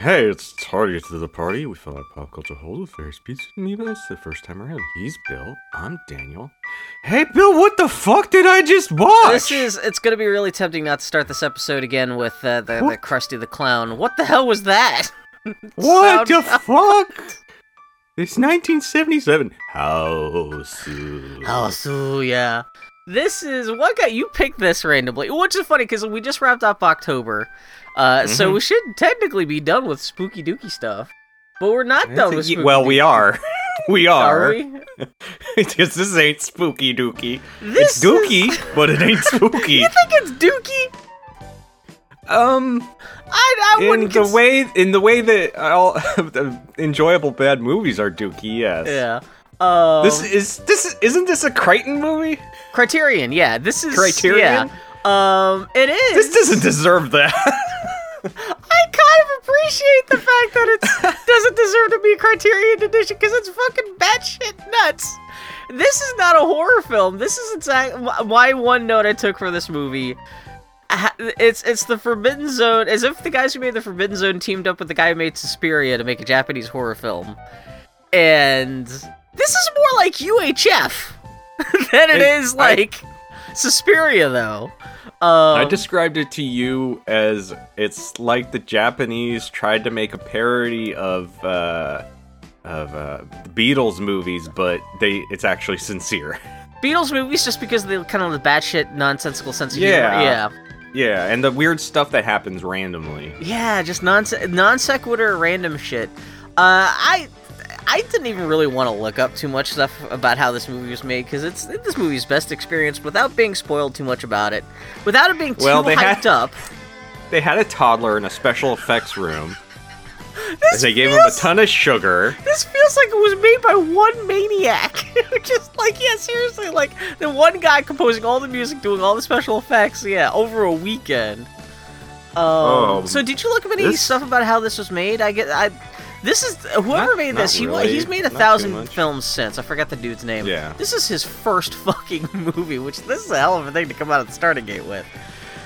Hey, it's Tardy to the party. We fill out pop culture holes with various pieces of media. It's the first time around. He's Bill. I'm Daniel. Hey, Bill, what the fuck did I just watch? This is. It's gonna be really tempting not to start this episode again with uh, the the Krusty the Clown. What the hell was that? what the fuck? It's 1977. How soon? So yeah. This is what got you picked this randomly, which is funny because we just wrapped up October, uh, so Mhm. we should technically be done with spooky dooky stuff, but we're not done with. Spooky well, we are. we are. Because this ain't spooky dooky. This it's dooky, is- but it ain't spooky. You think it's dooky? um, I, I in the cons- way in the way that all enjoyable bad movies are dooky. Yes. Yeah. Um, This is this is, isn't this a Crichton movie? Criterion. Yeah. This is Criterion? Yeah. Um, it is. This doesn't deserve that. I kind of appreciate the fact that it doesn't deserve to be a Criterion edition because it's fucking batshit nuts. This is not a horror film. This is exactly my one note I took for this movie. It's it's the Forbidden Zone, as if the guys who made the Forbidden Zone teamed up with the guy who made Suspiria to make a Japanese horror film, and this is more like UHF than it And is I- like Suspiria, though. Um, I described it to you as it's like the Japanese tried to make a parody of uh of uh Beatles movies, but they it's actually sincere. Beatles movies just because of the kind of the batshit nonsensical sense of Yeah. humor. Yeah. yeah, and the weird stuff that happens randomly. Yeah, just non non sequitur random shit. Uh, I I didn't even really want to look up too much stuff about how this movie was made because it's this movie's best experience without being spoiled too much about it, without it being too Well, they hyped had- up. They had a toddler in a special effects room. This and they gave him a ton of sugar. This feels like it was made by one maniac. Just like, yeah, seriously, like the one guy composing all the music, doing all the special effects, yeah, over a weekend. Um, Oh, so did you look up any this- stuff about how this was made? I get, I, this is whoever Not- made this. He really. he's made a thousand films since. I forgot the dude's name. Yeah. This is his first fucking movie, which this is a hell of a thing to come out of the starting gate with.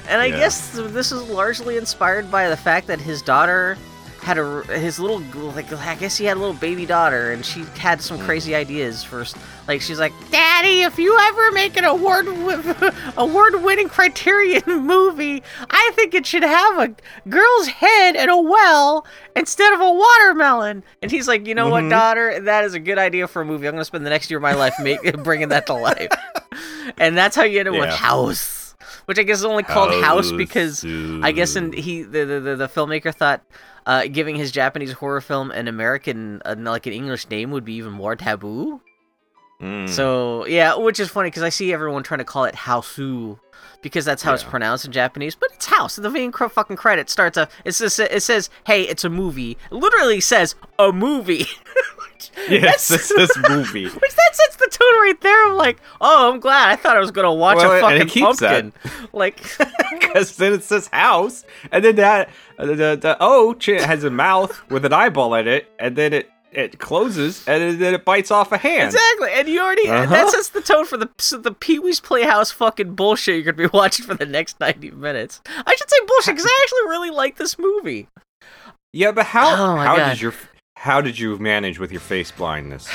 And I Yeah. guess this is largely inspired by the fact that his daughter had a his little like I guess he had a little baby daughter and she had some Mm. crazy ideas first. Like she's like, "Daddy, if you ever make an award award winning Criterion movie, I think it should have a girl's head and a well instead of a watermelon." And he's like, "You know what, Mhm. daughter? That is a good idea for a movie. I'm gonna spend the next year of my life make, bringing that to life." and that's how you end up with House, which I guess is only called House because I guess in he the, the, the filmmaker thought uh, giving his Japanese horror film an American uh, like an English name would be even more taboo. Mm. So yeah, which is funny because I see everyone trying to call it Hausu because that's how it's pronounced in Japanese, but it's House. The main fucking credit starts a it says it says hey it's a movie. It literally says a movie. Yes, this this movie. Which that sets the tone right there. I'm like, oh, I'm glad. I thought I was gonna watch Well, a and it fucking keeps that. pumpkin. Like, Because then it says house, and then that uh, the the O ch- has a mouth with an eyeball in it, and then it it closes, and then it bites off a hand. Exactly, and you already Uh-huh. that sets the tone for the so the Pee Wee's Playhouse fucking bullshit you're gonna be watching for the next ninety minutes. I should say bullshit because I actually really like this movie. Yeah, but how Oh how God. did your how did you manage with your face blindness?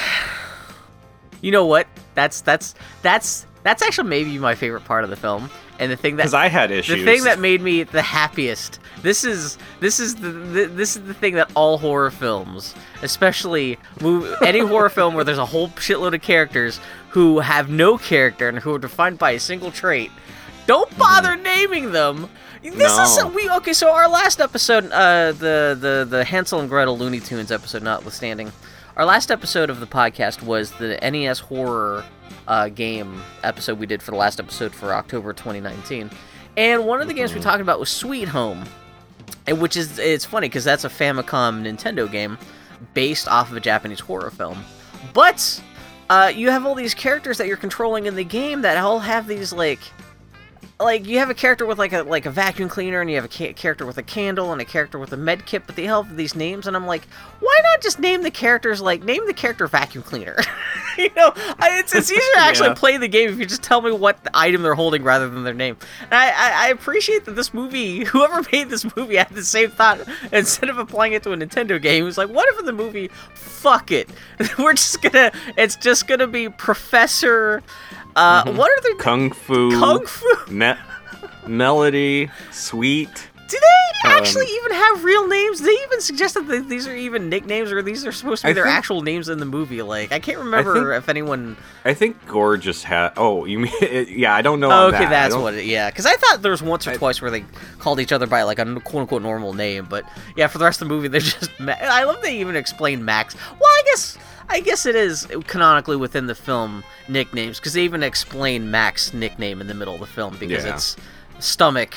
You know what? That's that's that's that's actually maybe my favorite part of the film, and the thing that Because I had issues. the thing that made me the happiest. This is this is the, the this is the thing that all horror films, especially move, any horror film where there's a whole shitload of characters who have no character and who are defined by a single trait, don't bother naming them. This is No. we okay. So our last episode, uh, the the the Hansel and Gretel Looney Tunes episode, notwithstanding, our last episode of the podcast was the NES horror uh, game episode we did for the last episode for October 2019. And one of the games we talked about was Sweet Home, and which is it's funny because that's a Famicom Nintendo game based off of a Japanese horror film. But uh, you have all these characters that you're controlling in the game that all have these like like you have a character with like a like a vacuum cleaner and you have a ca- character with a candle and a character with a med kit but they have these names and i'm like why not just name the characters like name the character vacuum cleaner you know I, it's, it's easier to actually Yeah. play the game if you just tell me what item they're holding rather than their name and I, I i appreciate that this movie whoever made this movie had the same thought instead of applying it to a nintendo game it was like what if in the movie fuck it we're just gonna it's just gonna be professor uh what are their Kung Fu. kung fu melody. Sweet. Do they Um, actually even have real names? They even suggested that these are even nicknames, or these are supposed to be I their think- actual names in the movie. Like, I can't remember think- if anyone. I think Gorgeous just had. Oh, you mean? yeah, I don't know. Oh, okay, that. That's what it. Yeah, because I thought there was once or I- twice where they called each other by like a quote unquote normal name, but yeah, for the rest of the movie, they're just. I love they even explain Mac. Well, I guess. I guess it is canonically within the film nicknames because they even explain Mac's nickname in the middle of the film because Yeah. it's stomach.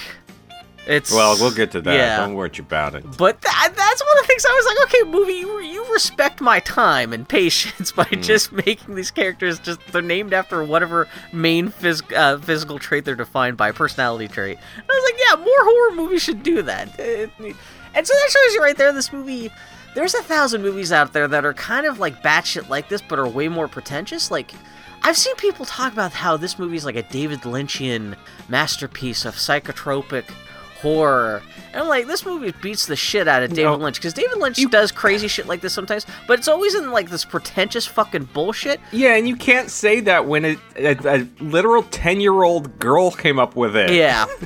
It's Well, we'll get to that. Yeah. Don't worry about it. But that, that's one of the things I was like, okay, movie, you, you respect my time and patience by Hmm. just making these characters just they're named after whatever main phys- uh, physical trait they're defined by, personality trait. And I was like, yeah, more horror movies should do that. And so that shows you right there, this movie. There's a thousand movies out there that are kind of like batshit like this, but are way more pretentious. Like, I've seen people talk about how this movie is like a David Lynchian masterpiece of psychotropic horror. And I'm like, this movie beats the shit out of David No. Lynch because David Lynch does crazy shit like this sometimes, but it's always in like this pretentious fucking bullshit. Yeah, and you can't say that when a, a, a literal ten-year-old girl came up with it. Yeah.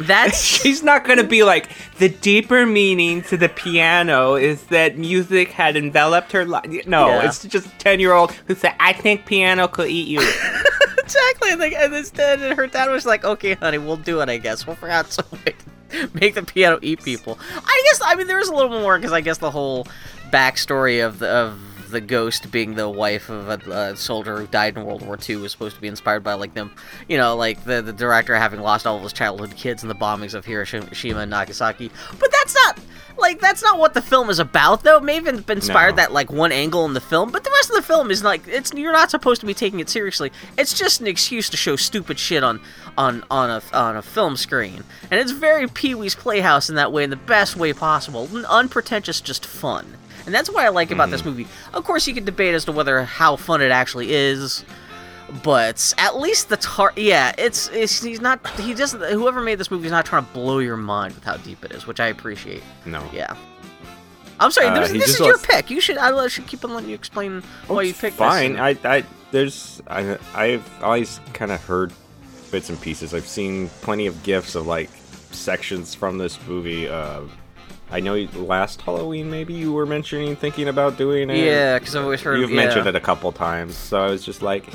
That's She's not gonna be like the deeper meaning to the piano is that music had enveloped her life. No, Yeah. it's just a ten-year-old who said, "I think piano could eat you." exactly. And, like, and instead, and her dad was like, "Okay, honey, we'll do it. I guess we'll figure out some way to make the piano eat people." I guess. I mean, there's a little more because I guess the whole backstory of the of the ghost being the wife of a, a soldier who died in World War II was supposed to be inspired by like them, you know, like the the director having lost all of his childhood kids in the bombings of Hiroshima and Nagasaki. But that's not like that's not what the film is about, though. It may have been inspired No. that like one angle in the film, but the rest of the film is like it's you're not supposed to be taking it seriously. It's just an excuse to show stupid shit on on on a on a film screen, and it's very Pee Wee's Playhouse in that way, in the best way possible, unpretentious, just fun. And that's what I like about this movie. Of course, you can debate as to whether how fun it actually is, but at least the tar yeah, it's, it's he's not he doesn't whoever made this movie is not trying to blow your mind with how deep it is, which I appreciate. No. Yeah. I'm sorry. Uh, this this is your pick. You should. I should keep on letting you explain why you picked Fine. this. I, I, there's, I, I've always kind of heard bits and pieces. I've seen plenty of gifs of like sections from this movie. Uh, I know last Halloween maybe you were mentioning thinking about doing it. yeah, because I've always heard. You've yeah. mentioned it a couple times, so I was just like,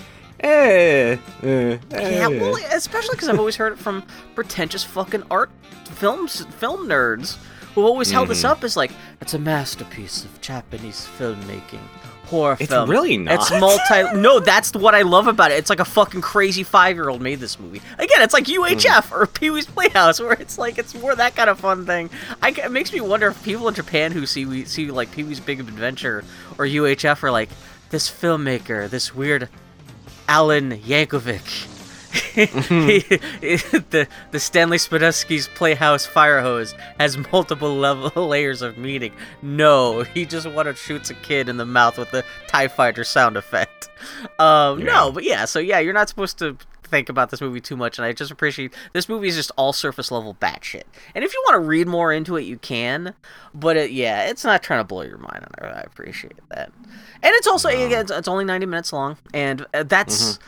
eh, eh, Yeah, eh. well, especially because I've always heard it from pretentious fucking art films, film nerds who've always held this Mhm. up as like it's a masterpiece of Japanese filmmaking. Horror It's film. really not. It's multi. no, that's what I love about it. It's like a fucking crazy five-year-old made this movie. Again, it's like UHF mm-hmm. or Pee Wee's Playhouse, where it's like it's more that kind of fun thing. I, it makes me wonder if people in Japan who see we see like Pee Wee's Big Adventure or UHF are like this filmmaker, this weird Alan Yankovic. the the Stanley Spadowski's Playhouse fire hose has multiple level layers of meaning. No, he just to shoots a kid in the mouth with the Tie Fighter sound effect. Um, no, but yeah, so yeah, you're not supposed to think about this movie too much, and I just appreciate this movie is just all surface level batshit. And if you want to read more into it, you can. But it, yeah, it's not trying to blow your mind, and I I appreciate that. And it's also again, it's, it's only 90 minutes long, and uh, that's.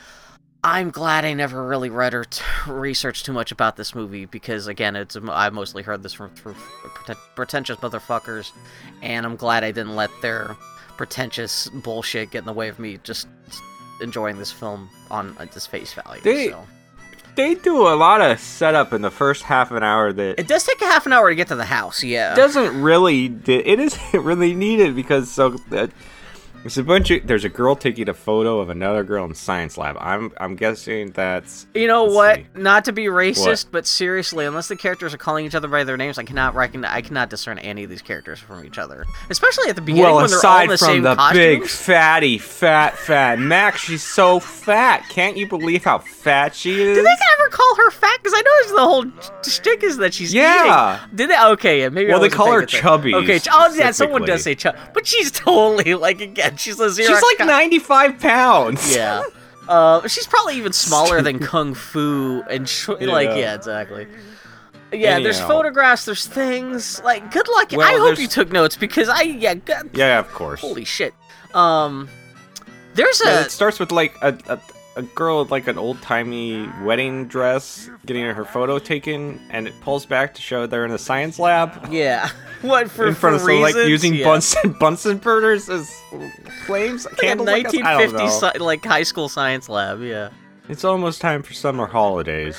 I'm glad I never really read or t- researched too much about this movie because again, it's I mostly heard this from, from pretentious motherfuckers, and I'm glad I didn't let their pretentious bullshit get in the way of me just enjoying this film on uh, just face value. They- so. They do a lot of setup in the first half an hour that It does take a half an hour to get to the house. Yeah. doesn't really. It isn't really needed because so that There's a bunch of. There's a girl taking a photo of another girl in science lab. I'm I'm guessing that's. You know what? see. Not to be racist, What? but seriously, unless the characters are calling each other by their names, I cannot recognize. I cannot discern any of these characters from each other. Especially at the beginning Well, when they're all in aside the from same the costumes. big fatty fat fat Mac, she's so fat. Can't you believe how fat she is? Did they ever call her fat? Because I noticed the whole shtick is that she's Yeah. eating. Did they? Okay, yeah, maybe. Well, they call her chubby, Okay, ch- oh yeah, someone does say chubby, but she's totally like again, she's a. She's like 95 pounds. Yeah. Uh, she's probably even smaller than Kung Fu and sh- like Yeah. yeah, exactly. Yeah, there's photographs, there's things. Like, good luck. Well, I hope there's- you took notes because I yeah, good, Yeah, of course. holy shit. Um, there's Yeah, a it starts with like a, a a girl with like an old timey wedding dress getting her photo taken, and it pulls back to show they're in a science lab yeah. What for in front of for some like using yeah. Bunsen Bunsen burners as flames. Like Candles, I guess? I don't 1950 know. sci- like high school science lab. Yeah. It's almost time for summer holidays.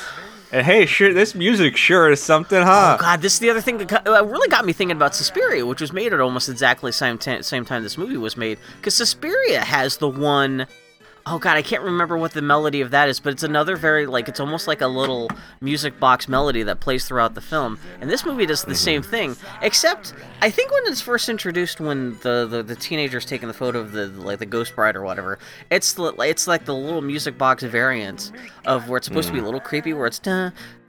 And hey, sure, this music sure is something, huh? Oh god, this is the other thing that uh, really got me thinking about Suspiria, which was made at almost exactly same, ta- same time this movie was made. Because Suspiria has the one oh god, I can't remember what the melody of that is, but it's another very like it's almost like a little music box melody that plays throughout the film. And this movie does the mm-hmm. same thing, except I think when it's first introduced, when the the, the teenager's taking the photo of the like the ghost bride or whatever, it's the it's like the little music box variant of where it's supposed to be a mm. little creepy, where it's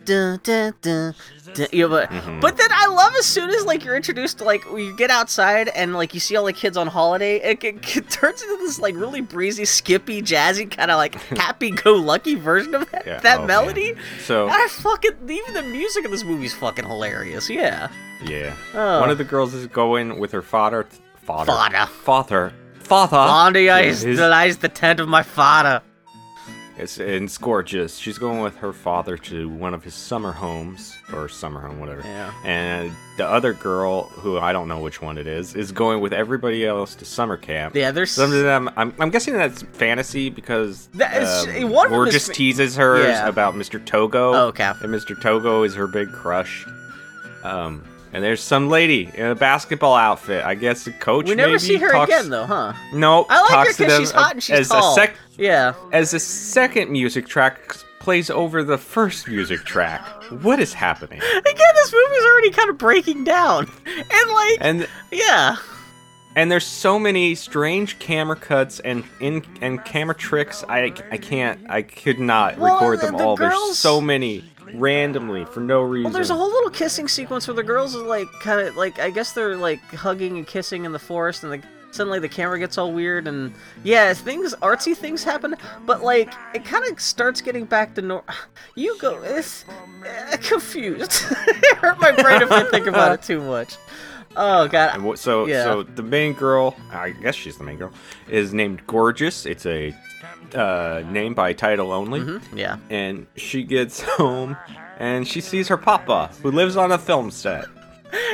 dun dun dun. dun you know, but, mm-hmm. but then I love as soon as like you're introduced to like you get outside and like you see all the kids on holiday, it, it, it turns into this like really breezy, skippy, jazzy kind of like happy-go-lucky version of that, Yeah, that oh, melody. man. So- And I fucking even the music in this movie is fucking hilarious. Yeah. Yeah. Oh. One of the girls is going with her father. Father. Father. Father. Father. Blondie Yeah, eyes his- lies the tent of my father. It's, and it's gorgeous. She's going with her father to one of his summer homes, or summer home, whatever. Yeah. And the other girl, who I don't know which one it is, is going with everybody else to summer camp. Yeah, there's Some of them, I'm, I'm guessing that's fantasy because That is- um, one of them is Gorgeous fa- teases her Yeah. about Mr. Togo. Oh, okay. And Mr. Togo is her big crush. Um, and there's some lady in a basketball outfit. I guess the coach. we never maybe, see her talks- again though, huh? No, I like her because she's hot and she's as tall. A sec- yeah. as the second music track plays over the first music track. What is happening? Again, this movie's already kind of breaking down, and like, And yeah, and there's so many strange camera cuts and in and camera tricks. I I can't. I could not Well, record the- them the all. girls- There's so many randomly for no reason. Well, there's a whole little kissing sequence where the girls are like, kind of like, I guess they're like hugging and kissing in the forest, and like suddenly the camera gets all weird, and yeah, things, artsy things happen, but like it kind of starts getting back to normal. You go, it's uh, confused. it hurt my brain if I think about it too much. Oh god, so Yeah. so the main girl, I guess she's the main girl, is named Gorgeous. It's a uh, name by title only. Mhm, yeah. And she gets home and she sees her papa, who lives on a film set.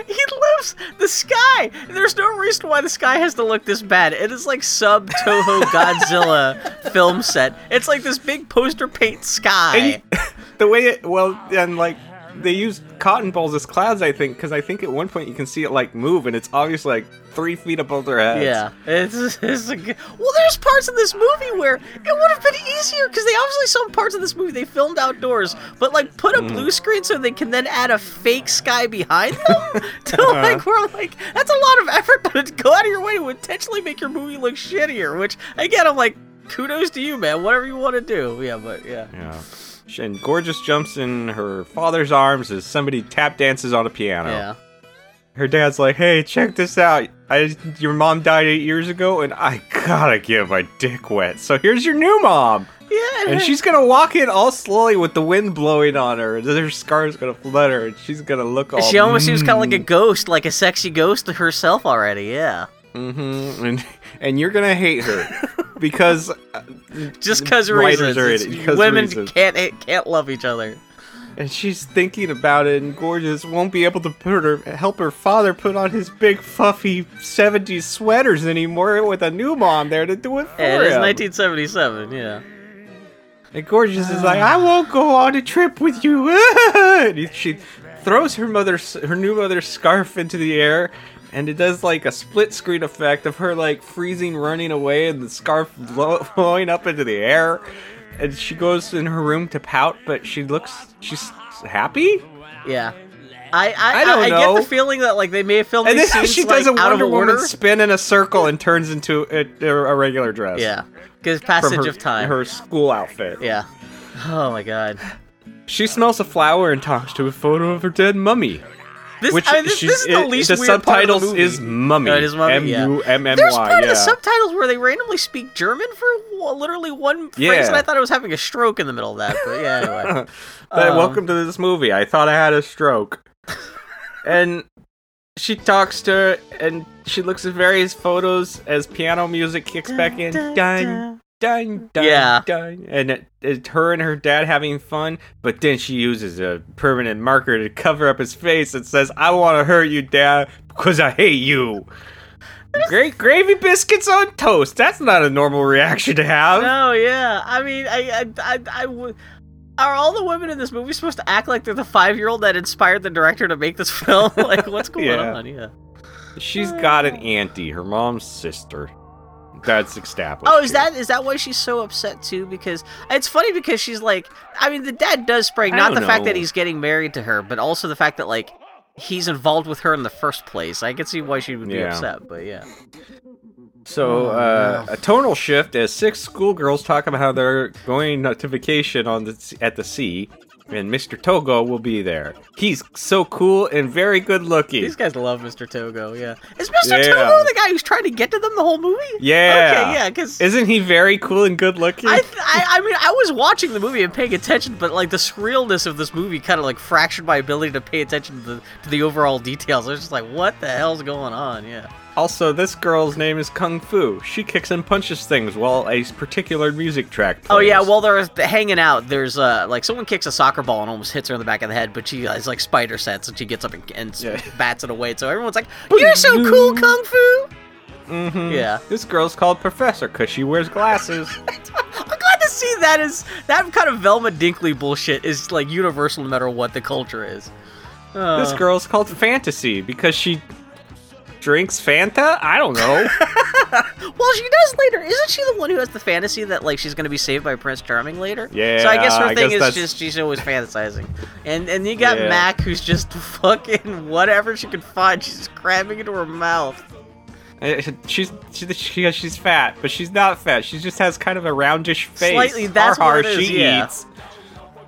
He lives the sky. There's no reason why the sky has to look this bad. It is like sub Toho Godzilla film set. It's like this big poster paint sky. And the way it, well, and like they use cotton balls as clouds, I think, because I think at one point you can see it like move, and it's obviously like three feet above their heads. yeah, it's, it's a, well. There's parts of this movie where it would have been easier because they obviously some parts of this movie they filmed outdoors, but like put a Mm. blue screen so they can then add a fake sky behind them. to Uh-huh. like, we're like that's a lot of effort to go out of your way to intentionally make your movie look shittier. Which again, I'm like, kudos to you, man. Whatever you want to do. Yeah, but yeah. Yeah. And Gorgeous jumps in her father's arms as somebody tap dances on a piano. Yeah. Her dad's like, "Hey, check this out. I, your mom died eight years ago, and I gotta get my dick wet. So here's your new mom." Yeah, And she's gonna walk in all slowly with the wind blowing on her, and her scar's gonna flutter, and she's gonna look all. She almost seems kind of like a ghost, like a sexy ghost herself already. Yeah, Mm-hmm. And and you're gonna hate her because uh, just because writers reasons. are It's- it, because women reasons. can't can't love each other. and she's thinking about it, and Gorgeous won't be able to put her help her father put on his big fuffy '70s sweaters anymore with a new mom there to do it for Yeah, it is 1977. Yeah. And Gorgeous is like, I won't go on a trip with you. and she throws her mother's her new mother's scarf into the air, and it does like a split screen effect of her like freezing, running away, and the scarf blow- blowing up into the air. And she goes in her room to pout, but she looks she's happy. Yeah. I I, I don't I, know. get the feeling that like they may have filmed And these then scenes she like, does a out Wonder Woman spin in a circle and turns into a, a regular dress. Yeah, because passage her, of time. her school outfit. Yeah. Oh my god. She smells a flower and talks to a photo of her dead mummy. This, Which I mean, this, she's, this is the it- least the weird part of the subtitles movie. is mummy. It is mummy, yeah. M U M M There's Y. part of the subtitles where they randomly speak German for literally one phrase, Yeah. and I thought I was having a stroke in the middle of that. But yeah, anyway. But Um, welcome to this movie. I thought I had a stroke. and she talks to her, and she looks at various photos as piano music kicks back in. Dun, dun, dun, Yeah. dun. And it, it's her and her dad having fun, but then she uses a permanent marker to cover up his face and says, I want to hurt you, dad, because I hate you. Great gravy biscuits on toast. That's not a normal reaction to have. No, yeah. I mean, I, I, I, I would. Are all the women in this movie supposed to act like they're the five-year-old that inspired the director to make this film? like, what's going Yeah. on? Yeah. She's got an auntie, her mom's sister. That's established. Oh, is here. that is that why she's so upset too? Because it's funny because she's like, I mean, the dad does spring not the don't fact that he's getting married to her, but also the fact that like he's involved with her in the first place. I can see why she would be Yeah. upset, but yeah. So, Oh, uh, a tonal shift as six schoolgirls talk about how they're going to vacation on the at the sea, and Mr. Togo will be there. He's so cool and very good looking. These guys love Mr. Togo. Yeah, is Mr. Yeah. Togo the guy who's trying to get to them the whole movie? Yeah. Okay, yeah, because. Isn't he very cool and good looking? I, th- I I mean I was watching the movie and paying attention, but like the surrealness of this movie kind of like fractured my ability to pay attention to the to the overall details. I was just like, what the hell's going on? Yeah. Also, this girl's name is Kung Fu. She kicks and punches things while a particular music track plays. Oh yeah, while they're hanging out, there's uh like someone kicks a soccer ball and almost hits her in the back of the head, but she has like spider sense and she gets up and, and Yeah. bats it away. So everyone's like, "You're so cool, kung fu." Mhm. Yeah. This girl's called Professor because she wears glasses. I'm glad to see that is that kind of Velma Dinkley bullshit is like universal no matter what the culture is. Uh, This girl's called Fantasy because she drinks Fanta? I don't know. Well, she does later. Isn't she the one who has the fantasy that like she's gonna be saved by Prince Charming later? Yeah, So I guess her I thing guess is that's- just she's always fantasizing, and and you got Yeah. Mac who's just fucking whatever she can find, she's cramming into her mouth. Uh, she's she, she, she's fat, but she's not fat. She just has kind of a roundish face. Slightly, that's har, what it is, she yeah. eats.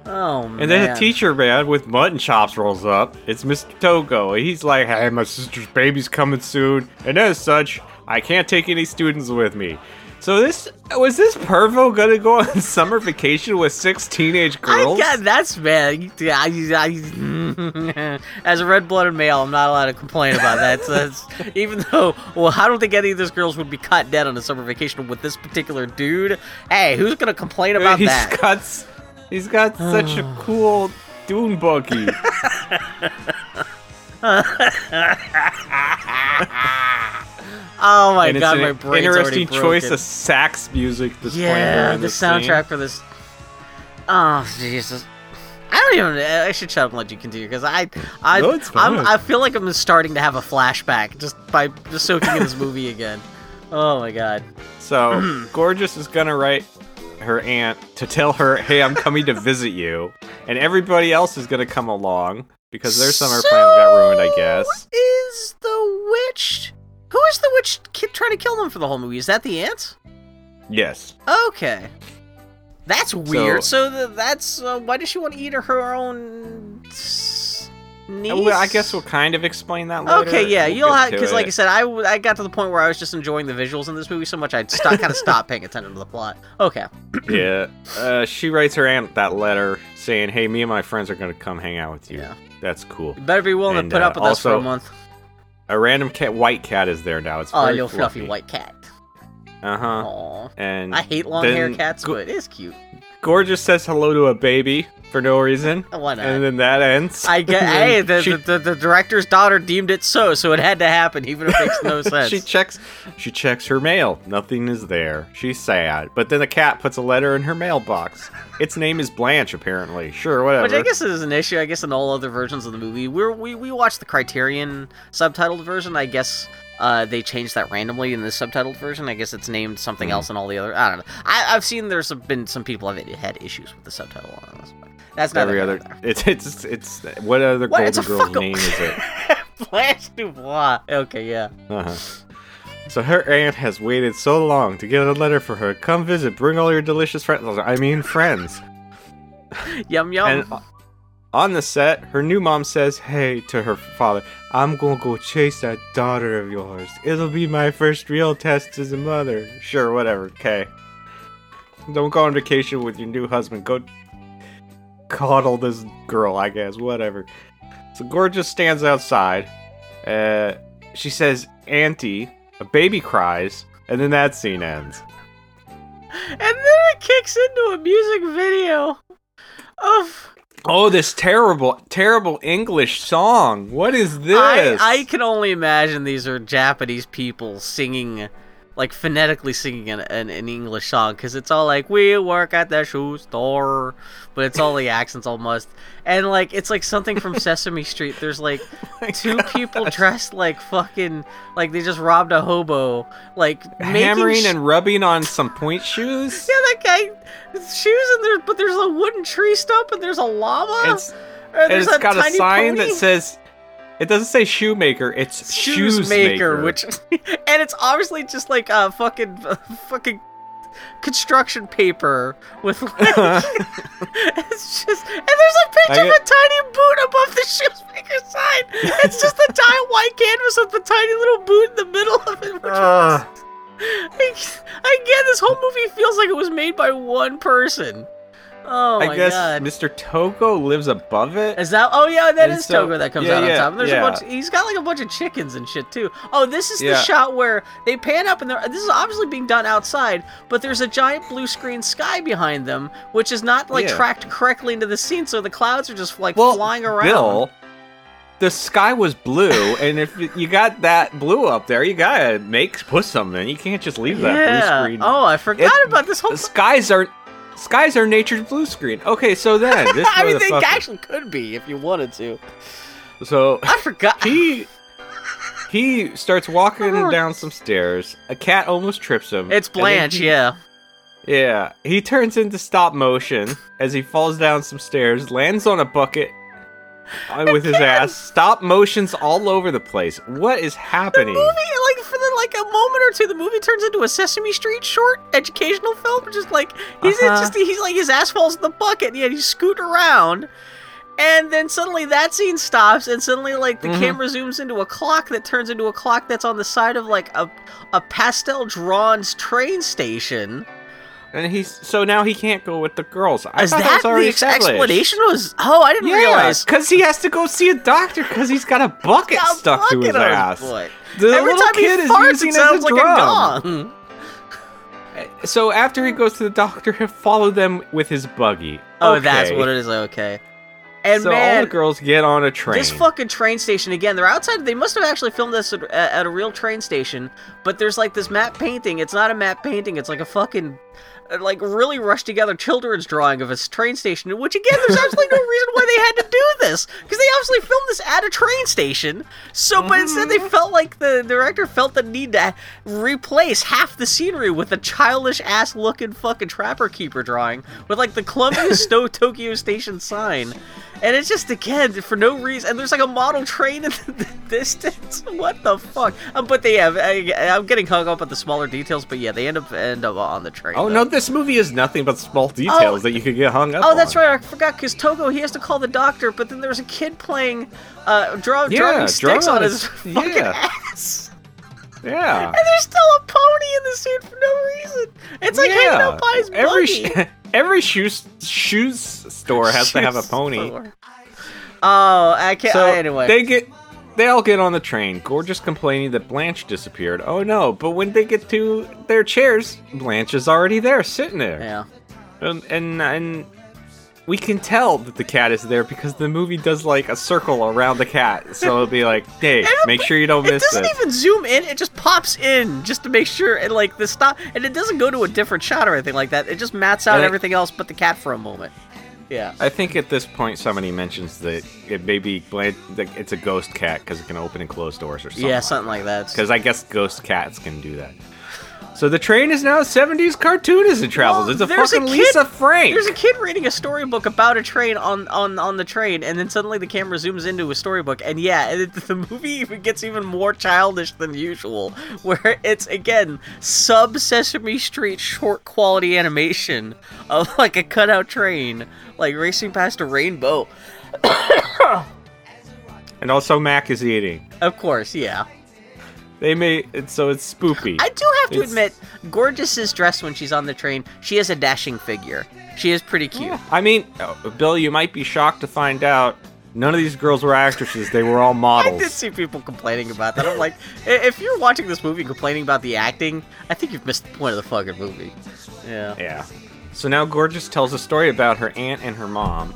Oh man. And then a teacher man with mutton chops rolls up. It's Mr. Togo. He's like, "Hey, my sister's baby's coming soon, and as such, I can't take any students with me." So this was this pervo gonna go on summer vacation with six teenage I girls? got that's man. I, I, as a red-blooded male, I'm not allowed to complain about that. So that's, even though, well, I don't think any of those girls would be caught dead on a summer vacation with this particular dude. Hey, who's gonna complain about he's that? got he's got such a cool dune buggy. Oh my and god, my brain's interesting choice of sax music. This Yeah, the this scene. soundtrack for this. Oh Jesus! I don't even. I should shut up and let you continue because I, I, No, it's I'm, fine. I feel like I'm starting to have a flashback just by just soaking in this movie again. Oh my god! So Gorgeous is gonna write her aunt to tell her, "Hey, I'm coming to visit you," and everybody else is gonna come along because their summer So, plans got ruined. I guess. Is the witch? Who is the witch ki- trying to kill them for the whole movie? Is that the aunt? Yes. Okay. That's weird. So, th- that's uh, why does she want to eat her, own niece? Well, I guess we'll kind of explain that later. Okay, yeah, We'll you'll have because, like I it. said, I got to the point where I was just enjoying the visuals in this movie so much I'd kind of stopped paying attention to the plot. Okay, yeah, uh, she writes her aunt that letter saying, "Hey, me and my friends are gonna come hang out with you." Yeah. That's cool. you better be willing And, to put uh, up with us for a month. A random cat, white cat, is there now. It's Oh, very you fluffy white cat. Uh huh. Aw. And I hate long hair cats, Go- but it's cute. Gorgeous says hello to a baby, for no reason. Why not? And then that ends. I get. Hey, the, she, the, the, director's daughter deemed it so, so it had to happen, even if it makes no sense. she checks she checks her mail. Nothing is there. She's sad. But then the cat puts a letter in her mailbox. Its name is Blanche, apparently. Sure, whatever. Which I guess is an issue. I guess in all other versions of the movie, We're, we we watched the Criterion subtitled version. I guess uh, they changed that randomly in the subtitled version. I guess it's named something Mhm. else in all the other. I don't know. I, I've seen there's been some people have had issues with the subtitle on this. But that's not every other it's it's it's what other What? golden girl's name is it? Blanche Dubois. Okay, yeah. Uh-huh. So her aunt has waited so long to get a letter for her. Come visit. Bring all your delicious friends. I mean friends. Yum yum. And on the set, her new mom says, "Hey," to her father, "I'm gonna go chase that daughter of yours. It'll be my first real test as a mother." Sure, whatever. Okay. Don't go on vacation with your new husband. Go coddle this girl, I guess. Whatever. So Gorgeous stands outside. Uh, she says, "Auntie." A baby cries, and then that scene ends. and then it kicks into a music video of Oh, this terrible, terrible English song. What is this? I, I can only imagine these are Japanese people singing, like phonetically singing an, an, an English song, because it's all like "We work at the shoe store," but it's all the accents almost, and like it's like something from Sesame Street. There's like oh two people dressed like fucking like they just robbed a hobo, like hammering sh- and rubbing on some point shoes. yeah, that guy shoes in there, but there's a wooden tree stump and there's a llama. It's, and and it's got a sign pony. that says, it doesn't say shoemaker, it's shoes shoemaker. maker, which and it's obviously just like a fucking fucking construction paper with like it's just and there's a picture I of a tiny boot above the shoemaker sign. It's just a tiny white canvas with the tiny little boot in the middle of it. Which Ugh. I, again, this whole movie feels like it was made by one person. Oh my I guess god. Mr. Togo lives above it. Is that? Oh yeah, that And is so- Togo that comes yeah, out on yeah, top. And there's yeah. a bunch. He's got like a bunch of chickens and shit too. Oh, this is the shot where they pan up and they're- this is obviously being done outside, but there's a giant blue screen sky behind them, which is not like tracked correctly into the scene, so the clouds are just like well, flying around. Bill, the sky was blue, and if you got that blue up there, you gotta make put something. You can't just leave that yeah. blue screen. Oh, I forgot It- about this whole. the skies are skies are nature's blue screen. Okay, so then this I mean, they actually could be if you wanted to. so I forgot. he he starts walking down some stairs. A cat almost trips him. it's Blanche, he- yeah. Yeah, he turns into stop motion as he falls down some stairs, lands on a bucket uh, with his ass. Stop motions all over the place. What is The happening? movie, like the like a moment or two, the movie turns into a Sesame Street short educational film. Just like he's Uh-huh. just he's like his ass falls in the bucket, and yet he's scooting around. And then suddenly that scene stops, and suddenly like the Mhm. camera zooms into a clock that turns into a clock that's on the side of like a a pastel drawn train station. And he's so now he can't go with the girls. I Is that was already the explanation? Was oh, I didn't Yeah, realize. because he has to go see a doctor because he's got a bucket Got stuck to his ass. butt. The Every little time kid he is using it it as sounds a like drum. a gong. So after he goes to the doctor, he'll follow them with his buggy. Oh, that's what it is. Okay. And so man, all the girls get on a train. This fucking train station again. They're outside. They must have actually filmed this at, at a real train station. But there's like this map painting. It's not a map painting. It's like a fucking, uh, like really rushed together children's drawing of a train station. Which again, there's absolutely no reason why they had to do this because they obviously filmed this at a train station. So, but instead they felt like the director felt the need to replace half the scenery with a childish ass looking fucking trapper keeper drawing with like the Columbia Sto Tokyo Station sign. And it's just again for no reason. And there's like a model train in the distance. What the fuck? Um, but they have. I, I'm getting hung up on the smaller details. But yeah, they end up end up on the train. Oh though. no, this movie is nothing but small details that you could get hung up Oh, on. that's right. I forgot because Togo he has to call the doctor. But then there's a kid playing, uh, draw, Yeah, drumming sticks on on his his- fucking yeah. ass. Yeah. And there's still a pony in the scene for no reason. It's like hanging out by his every sh- every shoes shoes store has to have a pony. store. Oh, I can't. So anyway, they get they all get on the train. Gorgeous complaining that Blanche disappeared. Oh no! But when they get to their chairs, Blanche is already there, sitting there. yeah. And and, and we can tell that the cat is there because the movie does like a circle around the cat. So it'll be like, hey, make sure you don't miss It miss doesn't even zoom in; it just pops in just to make sure. And like the stop, and it doesn't go to a different shot or anything like that. It just mats out And it- everything else but the cat for a moment. Yeah. I think at this point somebody mentions that it may be bland- that it's a ghost cat because it can open and close doors or something. Yeah, something like that. Because I guess ghost cats can do that. So the train is now a 70s cartoon as it travels. Well, it's a there's a fucking kid- Lisa Frank. There's a kid reading a storybook about a train on, on, on the train, and then suddenly the camera zooms into a storybook, and yeah, it, the movie even gets even more childish than usual, where it's again sub Sesame Street short quality animation of like a cutout train, like racing past a rainbow. and also Mac is eating. Of course, yeah. They may it's, so it's spoopy. I do have to It's- admit, Gorgeous is dressed when she's on the train. She is a dashing figure. She is pretty cute. I mean, uh, Bill, you might be shocked to find out none of these girls were actresses. They were all models. I did see people complaining about that. I'm like, if you're watching this movie complaining about the acting, I think you've missed the point of the fucking movie. Yeah. Yeah. So now Gorgeous tells a story about her aunt and her mom.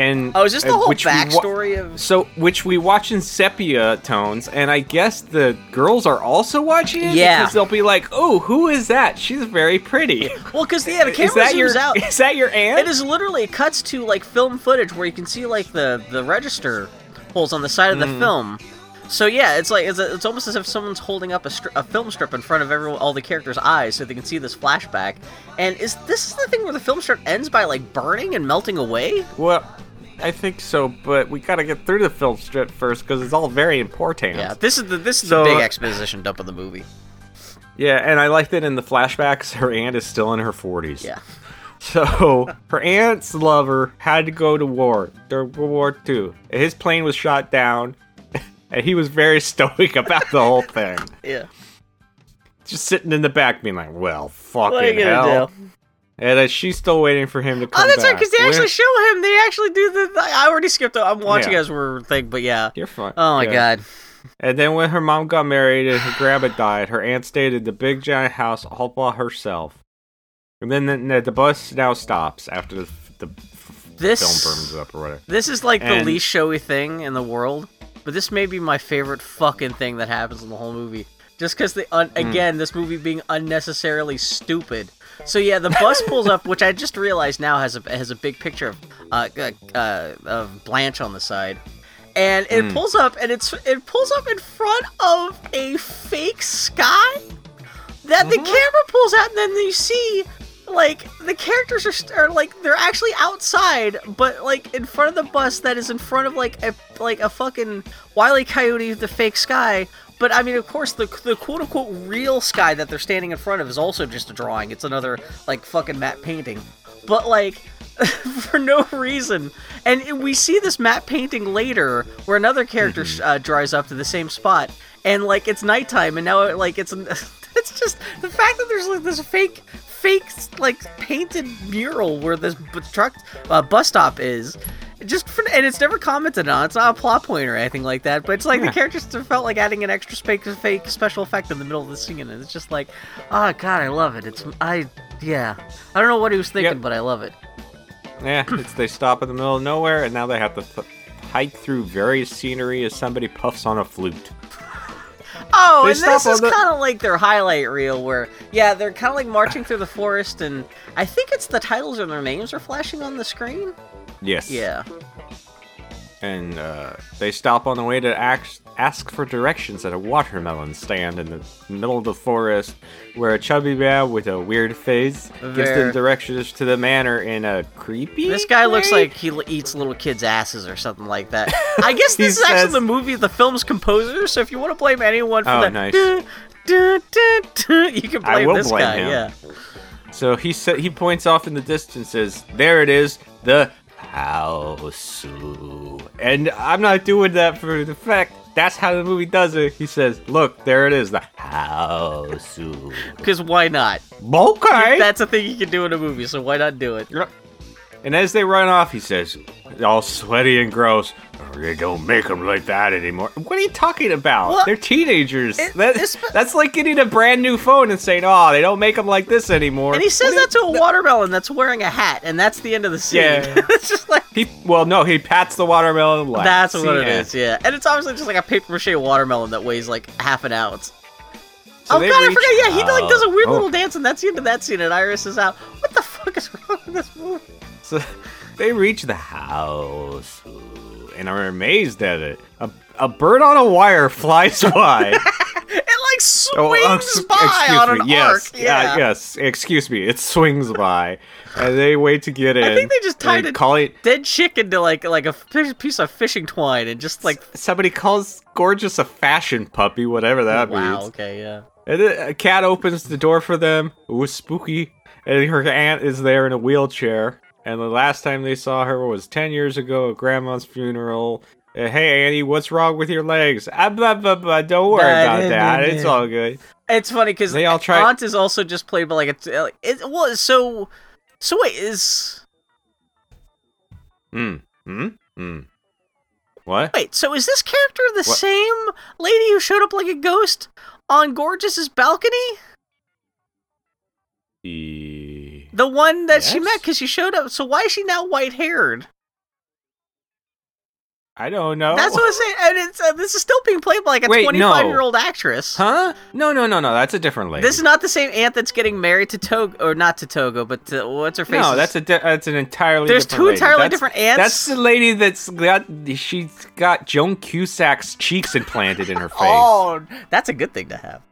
And Oh, is this the uh, whole we wa- backstory of? So, which we watch in sepia tones, and I guess the girls are also watching it Yeah. because they'll be like, "Oh, who is that? She's very pretty." Well, because yeah, the camera is that zooms your out. is that your aunt? It is literally it cuts to like film footage where you can see like the the register holes on the side of the Mm. film. So yeah, it's like it's, it's almost as if someone's holding up a, stri- a film strip in front of everyone, all the characters' eyes, so they can see this flashback. And is this is the thing where the film strip ends by like burning and melting away? Well, I think so, but we gotta get through the film strip first because it's all very important. Yeah, this is the this is So- the big uh, exposition dump of the movie. Yeah, and I like that in the flashbacks, her aunt is still in her 40s. Yeah. So her aunt's lover had to go to war during World War II. His plane was shot down, and he was very stoic about the whole thing. Yeah. Just sitting in the back, being like, "Well, fucking What are you gonna hell." do? And uh, she's still waiting for him to come Oh, that's right, because they actually show him. They actually do the. I already skipped. it. I'm watching Yeah. as we're thing, but yeah. You're fine. Oh my Yeah. god. And then when her mom got married and her grandma died, her aunt stayed in the big giant house all by herself. And then the, the bus now stops after the, the This film burns up or whatever. This is like the least showy thing in the world, but this may be my favorite fucking thing that happens in the whole movie. Just because the un- again, this movie being unnecessarily stupid. So yeah, the bus pulls up, which I just realized now has a has a big picture of uh, uh, of Blanche on the side, and it Hmm. pulls up and it's it pulls up in front of a fake sky that the Mhm. camera pulls out, and then you see like the characters are, are like they're actually outside, but like in front of the bus that is in front of like a like a fucking wily coyote, the fake sky. But I mean, of course, the the quote unquote real sky that they're standing in front of is also just a drawing. It's another like fucking matte painting. But like for no reason. And we see this matte painting later where another character uh, dries up to the same spot, and like it's nighttime, and now like it's it's just the fact that there's like this fake fake like painted mural where this truck uh, bus stop is. Just for, and it's never commented on. It's not a plot point or anything like that. But it's like Yeah. the characters felt like adding an extra fake, fake special effect in the middle of the scene, and it's just like, oh god, I love it. It's I yeah, I don't know what he was thinking, Yep. but I love it. Yeah, it's, they stop in the middle of nowhere, and now they have to th- hike through various scenery as somebody puffs on a flute. Oh, They and this is the- kind of like their highlight reel, where yeah, they're kind of like marching through the forest, and I think it's the titles and their names are flashing on the screen. Yes. Yeah. And uh, they stop on the way to ask, ask for directions at a watermelon stand in the middle of the forest, where a chubby man with a weird face gives them directions to the manor in a creepy. This guy looks like he eats little kids' asses or something like that. I guess this is actually the movie, the film's composer. So if you want to blame anyone for Oh, that, nice. "Duh, duh, duh, duh," you can I blame will this blame guy. him. Yeah. So he sa- he points off in the distance, says, "There it is, the house." And I'm not doing that for the fact. That's how the movie does it. He says, "Look, there it is, the house." Because why not? Okay. That's a thing you can do in a movie, so why not do it? And as they run off, he says, all sweaty and gross, "Oh, they don't make them like that anymore. What are you talking about? Well, They're teenagers. it- That- that's like getting a brand new phone and saying, oh, they don't make them like this anymore. And he says that to a watermelon that's wearing a hat, and that's the end of the scene. Yeah. it's just like He, well, no, he pats the watermelon. that's what it is, yeah. And it's obviously just like a paper mache watermelon that weighs like half an ounce. So oh god, I forgot. Yeah, he like does a weird Oh. little dance, and that's the end of that scene. And Iris is out. What the fuck is wrong with this movie? So they reach the house and are amazed at it. A, a bird on a wire flies by. It like swings Oh, oh, by on an yes, arc. Yeah. uh, yes. Excuse me. It swings by, and they wait to get in. I think they just tied it- Call it. Dead chicken to like like a piece of fishing twine, and just like Somebody calls gorgeous a fashion puppy, whatever that wow, means. okay, yeah. And then a cat opens the door for them. It was spooky, and her aunt is there in a wheelchair. And the last time they saw her was ten years ago at Grandma's funeral. Uh, hey Annie, what's wrong with your legs? Ah, blah, blah, blah. Don't worry Bah, about nah, that. nah, It's all good. It's funny because They all try- Aunt is also just played by like a. t- like, It was so. So wait, is Hmm. Hmm. Hmm. What? wait, so is this character the What? same lady who showed up like a ghost on Gorgeous's balcony? E- The one that she met because she showed up. So why is she now white haired? I don't know. That's what I'm saying. And it's uh, this is still being played by like a Wait, no. 25 year old actress. Huh? No, no, no, no. That's a different lady. This is not the same aunt that's getting married to Togo, or not to Togo, but to, what's her face? no, that's a di- that's an entirely. There's two lady. entirely That's- different aunts? That's the lady that's got she's got Joan Cusack's cheeks implanted in her face. Oh, that's a good thing to have.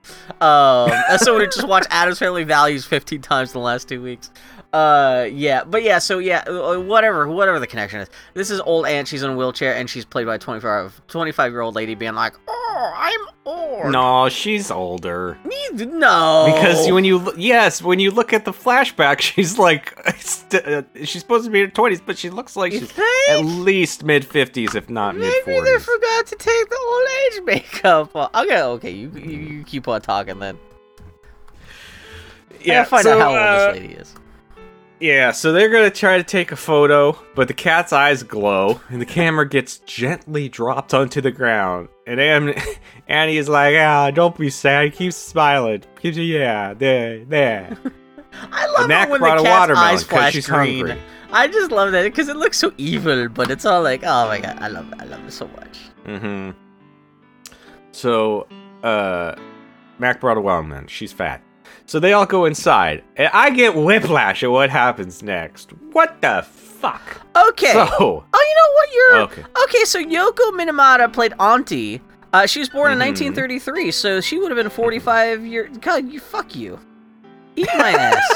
Um, as someone who just watched Addams Family Values 15 times in the last two weeks. Uh, yeah, but yeah, so yeah, uh, whatever, whatever the connection is. This is old aunt. She's in a wheelchair, and she's played by a 25 25 year old lady being like, "Oh, I'm old." No, she's older. Me- no, Because when you yes, when you look at the flashback, she's like uh, she's supposed to be in her twenties, but she looks like You she's think? at least mid fifties, if not mid Maybe they forgot to take the old age makeup off. Okay, okay, you, you, you keep on talking then. Yeah, find so, out how uh, old this lady is. Yeah, so they're gonna try to take a photo, but the cat's eyes glow, and the camera gets gently dropped onto the ground. And Ann- Annie is like, "Ah, don't be sad. Keep smiling. Keep, yeah, there, there." I love it when brought the a cat's eyes flash she's green. hungry. I just love that because it looks so evil, but it's all like, oh my god, I love it. I love it so much. Mm-hmm. So, uh, Mac brought a watermelon. She's fat. So they all go inside, and I get whiplash at what happens next. What the fuck? Okay. So, oh, you know what? You're Okay. okay. So Yoko Minamida played Auntie. Uh, she was born in Mhm. 1933, so she would have been 45 years. God, you fuck you. Eat my ass.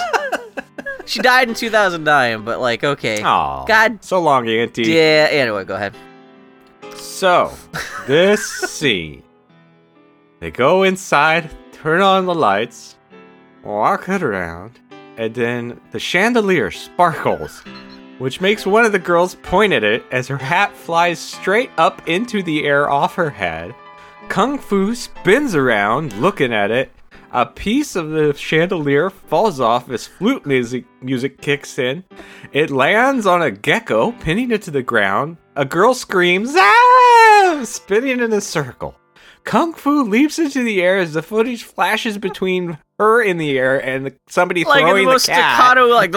she died in 2009, but like, okay. Aw, God. so long, Auntie. Yeah. Anyway, go ahead. So, this scene. They go inside, turn on the lights, walk it around, and then the chandelier sparkles, which makes one of the girls point at it as her hat flies straight up into the air off her head. Kung Fu spins around, looking at it. A piece of the chandelier falls off as flute music music kicks in. It lands on a gecko, pinning it to the ground. A girl screams, ah! spinning in a circle. Kung Fu leaps into the air as the footage flashes between her in the air and the- somebody Like in throwing the most the cat. staccato, like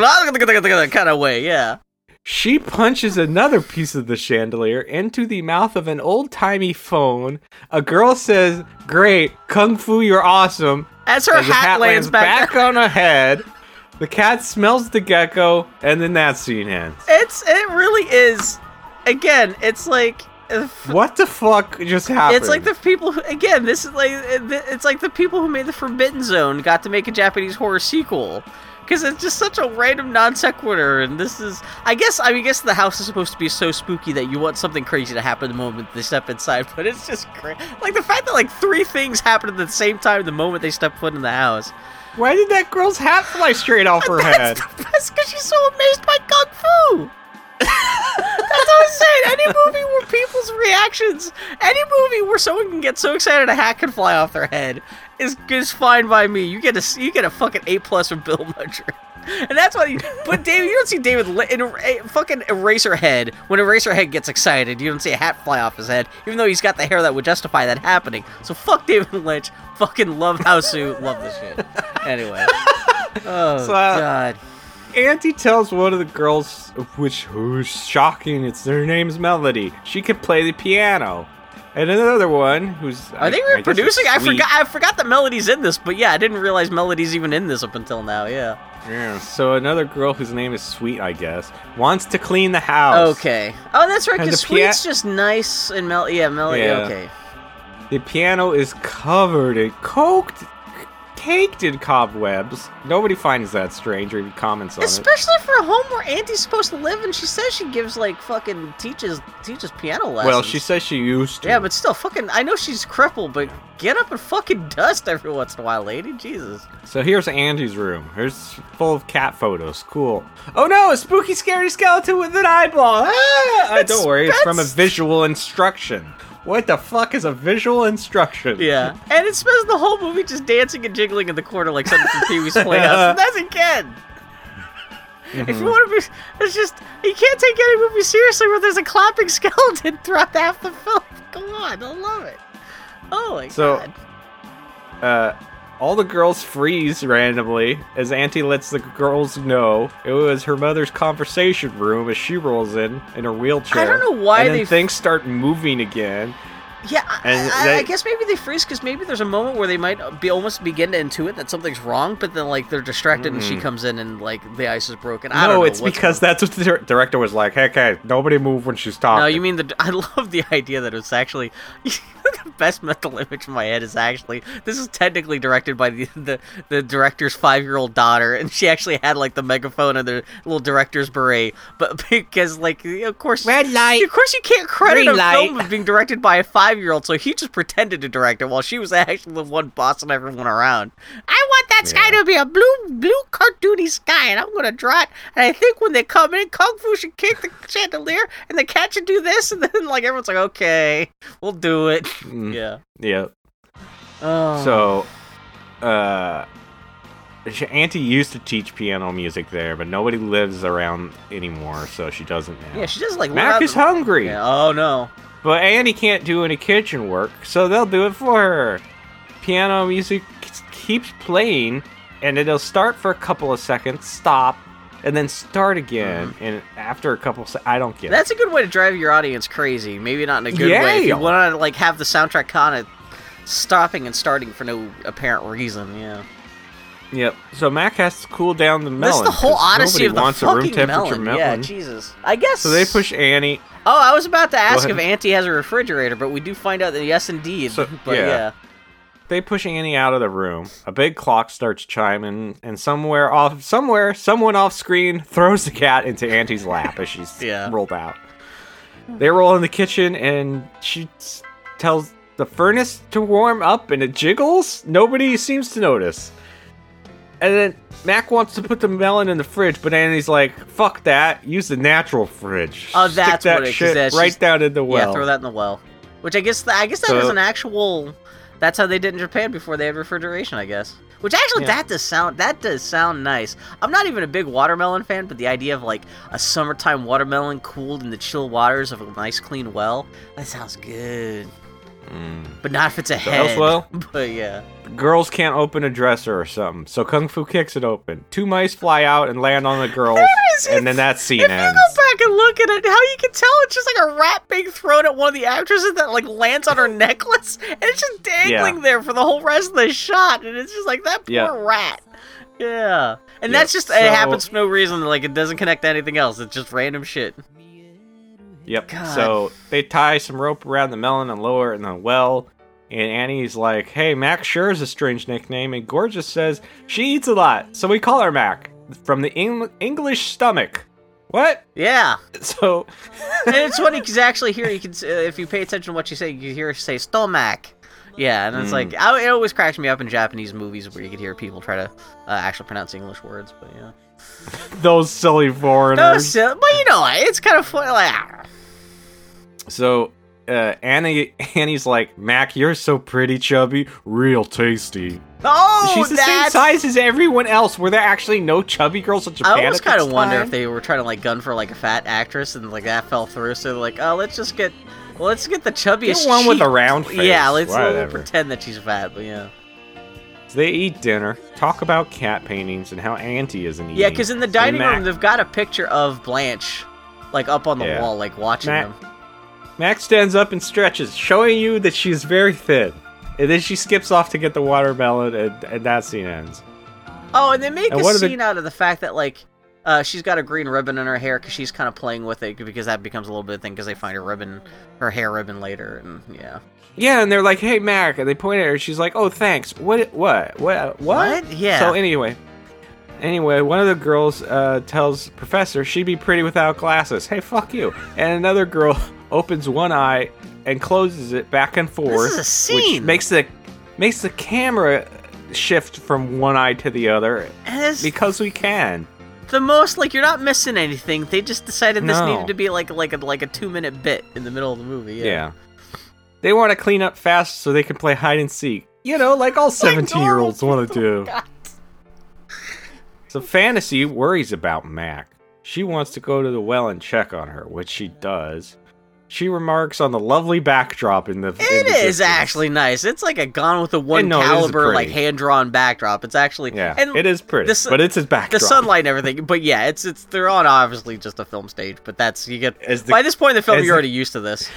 kind of way. Yeah. She punches another piece of the chandelier into the mouth of an old timey phone. A girl says, Great, Kung Fu, you're awesome. As her As the hat, lands back. back on her head. The cat smells the gecko, and then that scene ends. It's it really is. Again, it's like What the fuck just happened? it's like the people who again. This is like it's like the people who made the Forbidden Zone got to make a Japanese horror sequel. Because it's just such a random non sequitur, and this is, I guess, I mean, I guess the house is supposed to be so spooky that you want something crazy to happen the moment they step inside, but it's just crazy. Like the fact that like three things happen at the same time the moment they step foot in the house. Why did that girl's hat fly straight off her head? That's because she's so amazed by kung fu. That's what I'm saying. Any movie where people's reactions, any movie where someone can get so excited a hat can fly off their head is is fine by me. You get a you get a fucking A plus from Bill Mudger. And that's why, you, but David, you don't see David in a, a fucking Eraserhead. When Eraserhead gets excited, you don't see a hat fly off his head, even though he's got the hair that would justify that happening. So fuck David Lynch. Fucking love Hausu. love this shit. Anyway. Oh So, uh, god. Auntie tells one of the girls, which who's shocking, it's their name's Melody. She can play the piano. And another one who's Are they reproducing? I, forgot. I forgot that Melody's in this, but yeah, I didn't realize Melody's even in this up until now. Yeah. Yeah. So another girl whose name is Sweet, I guess, wants to clean the house. Okay. Oh, that's right. Because the pia- Sweet's just nice and Mel. Yeah, Melody. Yeah. Okay. The piano is covered in coked, caked in cobwebs. Nobody finds that strange or even comments on it. Especially for a home where Auntie's supposed to live, and she says she gives like fucking teaches teaches piano lessons. Well, she says she used to. Yeah, but still, fucking. I know she's crippled, but get up and fucking dust every once in a while, lady. Jesus. So here's Angie's room. Here's full of cat photos. Cool. Oh no, a spooky, scary skeleton with an eyeball. Ah! Uh, don't worry, it's from a visual instruction. What the fuck is a visual instruction? Yeah, and it spends the whole movie just dancing and jiggling in the corner like something from Pee Wee's Playhouse. That's again. If you want to be, it's just you can't take any movie seriously where there's a clapping skeleton throughout half the film. Come on, I love it. Oh my So- god. Uh, all the girls freeze randomly as Auntie lets the girls know it was her mother's conversation room as she rolls in in her wheelchair. I don't know why and then they things start moving again. Yeah, I, And I, guess maybe they freeze because maybe there's a moment where they might be almost begin to intuit that something's wrong, but then like they're distracted and she comes in and like the ice is broken. I don't Mm. no, know it's because that's what the director was like. Hey, okay, nobody move when she's talking. No, you mean the? I love the idea that it's actually the best mental image in my head is actually this is technically directed by the the, the director's five year old daughter, and she actually had like the megaphone and the little director's beret, but because like of course Red light. of course you can't credit Green a light. film of being directed by a five year old, so he just pretended to direct it while she was actually the one bossing everyone around. I want that sky Yeah. to be a blue blue cartoony sky, and I'm gonna draw it. And I think when they come in, Kung Fu should kick the chandelier, and the cat should do this, and then like everyone's like, okay, we'll do it. Mm, Yeah. yeah. Oh. So, uh, Auntie used to teach piano music there, but nobody lives around anymore, so she doesn't now. yeah, she just like Mac is hungry, Yeah, Oh no. but Annie can't do any kitchen work, so they'll do it for her. Piano music keeps playing, and it'll start for a couple of seconds, stop, and then start again. Uh-huh. And after a couple, se- I don't get it. That's a good way to drive your audience crazy. Maybe not in a good way. If you Yeah. want to like have the soundtrack kind of stopping and starting for no apparent reason. Yeah. Yep. So Mac has to cool down the melon. That's the whole 'cause odyssey nobody of the wants a fucking room temperature melon. Yeah. Jesus. I guess. So they push Annie. Oh, I was about to ask if ahead. Auntie has a refrigerator, but we do find out that yes, indeed. So- but yeah. yeah. They push Annie out of the room. A big clock starts chiming, and somewhere off, somewhere, someone off screen throws the cat into Auntie's lap as she's Yeah. rolled out. They roll in the kitchen, and she tells the furnace to warm up, and it jiggles. Nobody seems to notice. And then Mac wants to put the melon in the fridge, but Annie's like, "Fuck that! Use the natural fridge. Oh, Stick that's that what it- shit right down in the well." Yeah, throw that in the well. Which I guess th- I guess that So- is an actual. That's how they did in Japan before they had refrigeration. I guess. Which actually Yeah. that does sound that does sound nice. I'm not even a big watermelon fan, but the idea of like a summertime watermelon cooled in the chill waters of a nice clean well that sounds good. Mm. But not if it's a The head. well? But yeah. girls can't open a dresser or something, so Kung Fu kicks it open. Two mice fly out and land on the girls, is- and then that scene If ends. you go back and look at it, how you can tell it's just like a rat being thrown at one of the actresses that like lands on her necklace, and it's just dangling Yeah. there for the whole rest of the shot, and it's just like that poor Yeah. rat. Yeah, and Yeah, that's just so- it happens for no reason. Like it doesn't connect to anything else. It's just random shit. Yep. God. So they tie some rope around the melon and lower it in the well. And Annie's like, "Hey, Mac sure is a strange nickname." And Gorgeous says she eats a lot, so we call her Mac from the Eng- English stomach. What? Yeah, So and it's funny because actually here you can, uh, if you pay attention to what you say, you hear her say stomach. Yeah, and it's Mm. like I, it always cracks me up in Japanese movies where you could hear people try to uh, actually pronounce English words. But yeah. those silly foreigners. silly, but you know, it's kind of funny. Like, ah. So uh, Annie Annie's like, Mac, you're so pretty, chubby, real tasty. Oh, She's the that's... same size as everyone else. Were there actually no chubby girls in Japan? I almost kind of wonder if they were trying to like gun for like a fat actress and like that fell through. So they're like, oh, let's just get, well, let's get the chubbiest Get one with cheek. a round face. Yeah, let's we'll pretend that she's fat, but yeah. So they eat dinner, talk about cat paintings and how Auntie isn't eating. Yeah, because in the dining room they've got a picture of Blanche, like up on the Yeah. wall, like watching Mac- them. Max stands up and stretches, showing you that she's very thin. And then she skips off to get the watermelon, and, and that scene ends. Oh, and they make And a are the- scene out of the fact that like uh, she's got a green ribbon in her hair because she's kind of playing with it because that becomes a little bit of thing because they find her ribbon, her hair ribbon later, and yeah. Yeah, and they're like, "Hey, Mac," and they point at her. She's like, "Oh, thanks." What? What? What? What? What? Yeah. So anyway, anyway, one of the girls uh, tells Professor she'd be pretty without glasses. Hey, fuck you. And another girl opens one eye and closes it back and forth, is a scene. which makes the makes the camera shift from one eye to the other because we can. the most like you're not missing anything. They just decided this No. needed to be like like a like a two minute bit in the middle of the movie. Yeah. Yeah. They want to clean up fast so they can play hide and seek. You know, like all 17 year olds want to do. Oh God. So Fantasy worries about Mac. She wants to go to the well and check on her, which she does. She remarks on the lovely backdrop in the. in It the is actually nice. It's like a Gone with the One no, caliber, like hand drawn backdrop. It's actually Yeah, and it is pretty, the but it's his backdrop. the sunlight and everything. But yeah, it's it's they're on obviously just a film stage. But that's you get the, by this point in the film you're the- already used to this.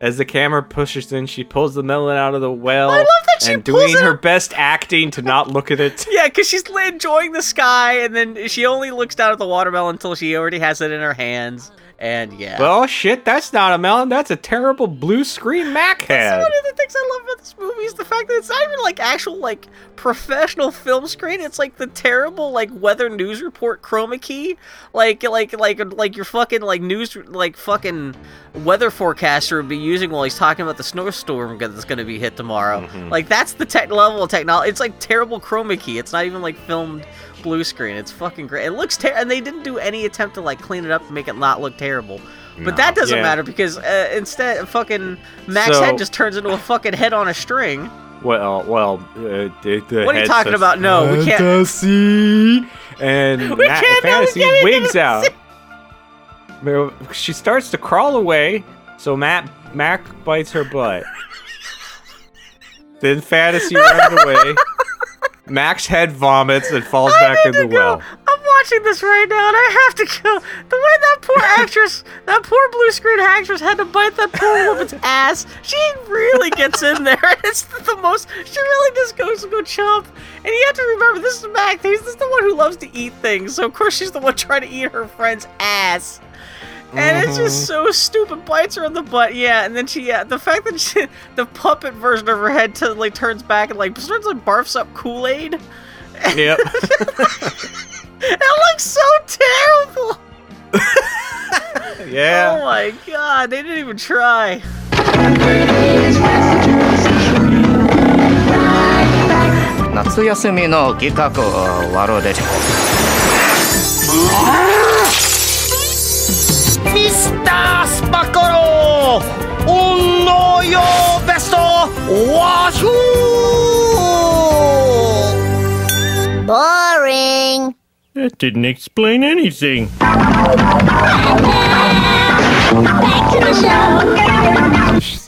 as the camera pushes in, she pulls the melon out of the well I love that she and doing her up- best acting to not look at it. Yeah, because she's enjoying the sky, and then she only looks down at the watermelon until she already has it in her hands. And yeah, oh shit, that's not a melon. That's a terrible blue screen Mac That's head. one of the things I love about this movie is the fact that it's not even like actual like professional film screen. It's like the terrible like weather news report chroma key, like like like like your fucking like news like fucking weather forecaster would be using while he's talking about the snowstorm that's going to be hit tomorrow. Mhm. Like that's the tech level of technology. It's like terrible chroma key. It's not even like filmed blue screen. It's fucking great. It looks terrible, and they didn't do any attempt to like clean it up and make it not look terrible. But No. that doesn't Yeah. matter because uh, instead, fucking Mac's So- head just turns into a fucking head on a string. Well, well, uh, the, the What are you talking about? No, we can't- Fantasy, and We Ma- can't, fantasy wigs out. She starts to crawl away, so Matt Mac bites her butt. then fantasy runs away. Mac's head vomits and falls I back in the go. well. I'm watching this right now, and I have to go. The way that poor actress, that poor blue screen actress, had to bite that poor woman's ass. She really gets in there. It's the most. She really just goes to go chomp. And you have to remember, this is Mac. This is the one who loves to eat things. So of course she's the one trying to eat her friend's ass. Mm-hmm. And it's just mm-hmm. so stupid. Bites her in the butt, yeah. And then she, yeah, the fact that she, the puppet version of her head totally turns back and like starts like barfs up Kool Aid. Yep. that looks so terrible. yeah. Oh my god, they didn't even try. Natsuyasumi no Gikaku Mr. Spacolo! Uno yo besto washu! Boring. That didn't explain anything.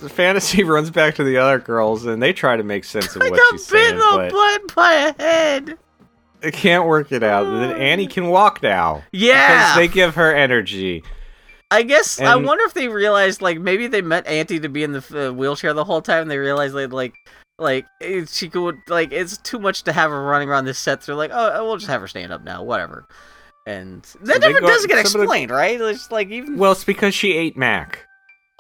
The. Fantasy runs back to the other girls, and they try to make sense of what she's saying. I got bitten by a head. They can't work it out. Then Annie can walk now. Yeah, because they give her energy. I guess I wonder if they realized like maybe they meant Auntie to be in the uh, wheelchair the whole time. And they realized they like like it, she could like it's too much to have her running around this set. So they're like, oh, we'll just have her stand up now, whatever. And that they never go- does get of the- explained, right? It's like even Well, it's because she ate Mac.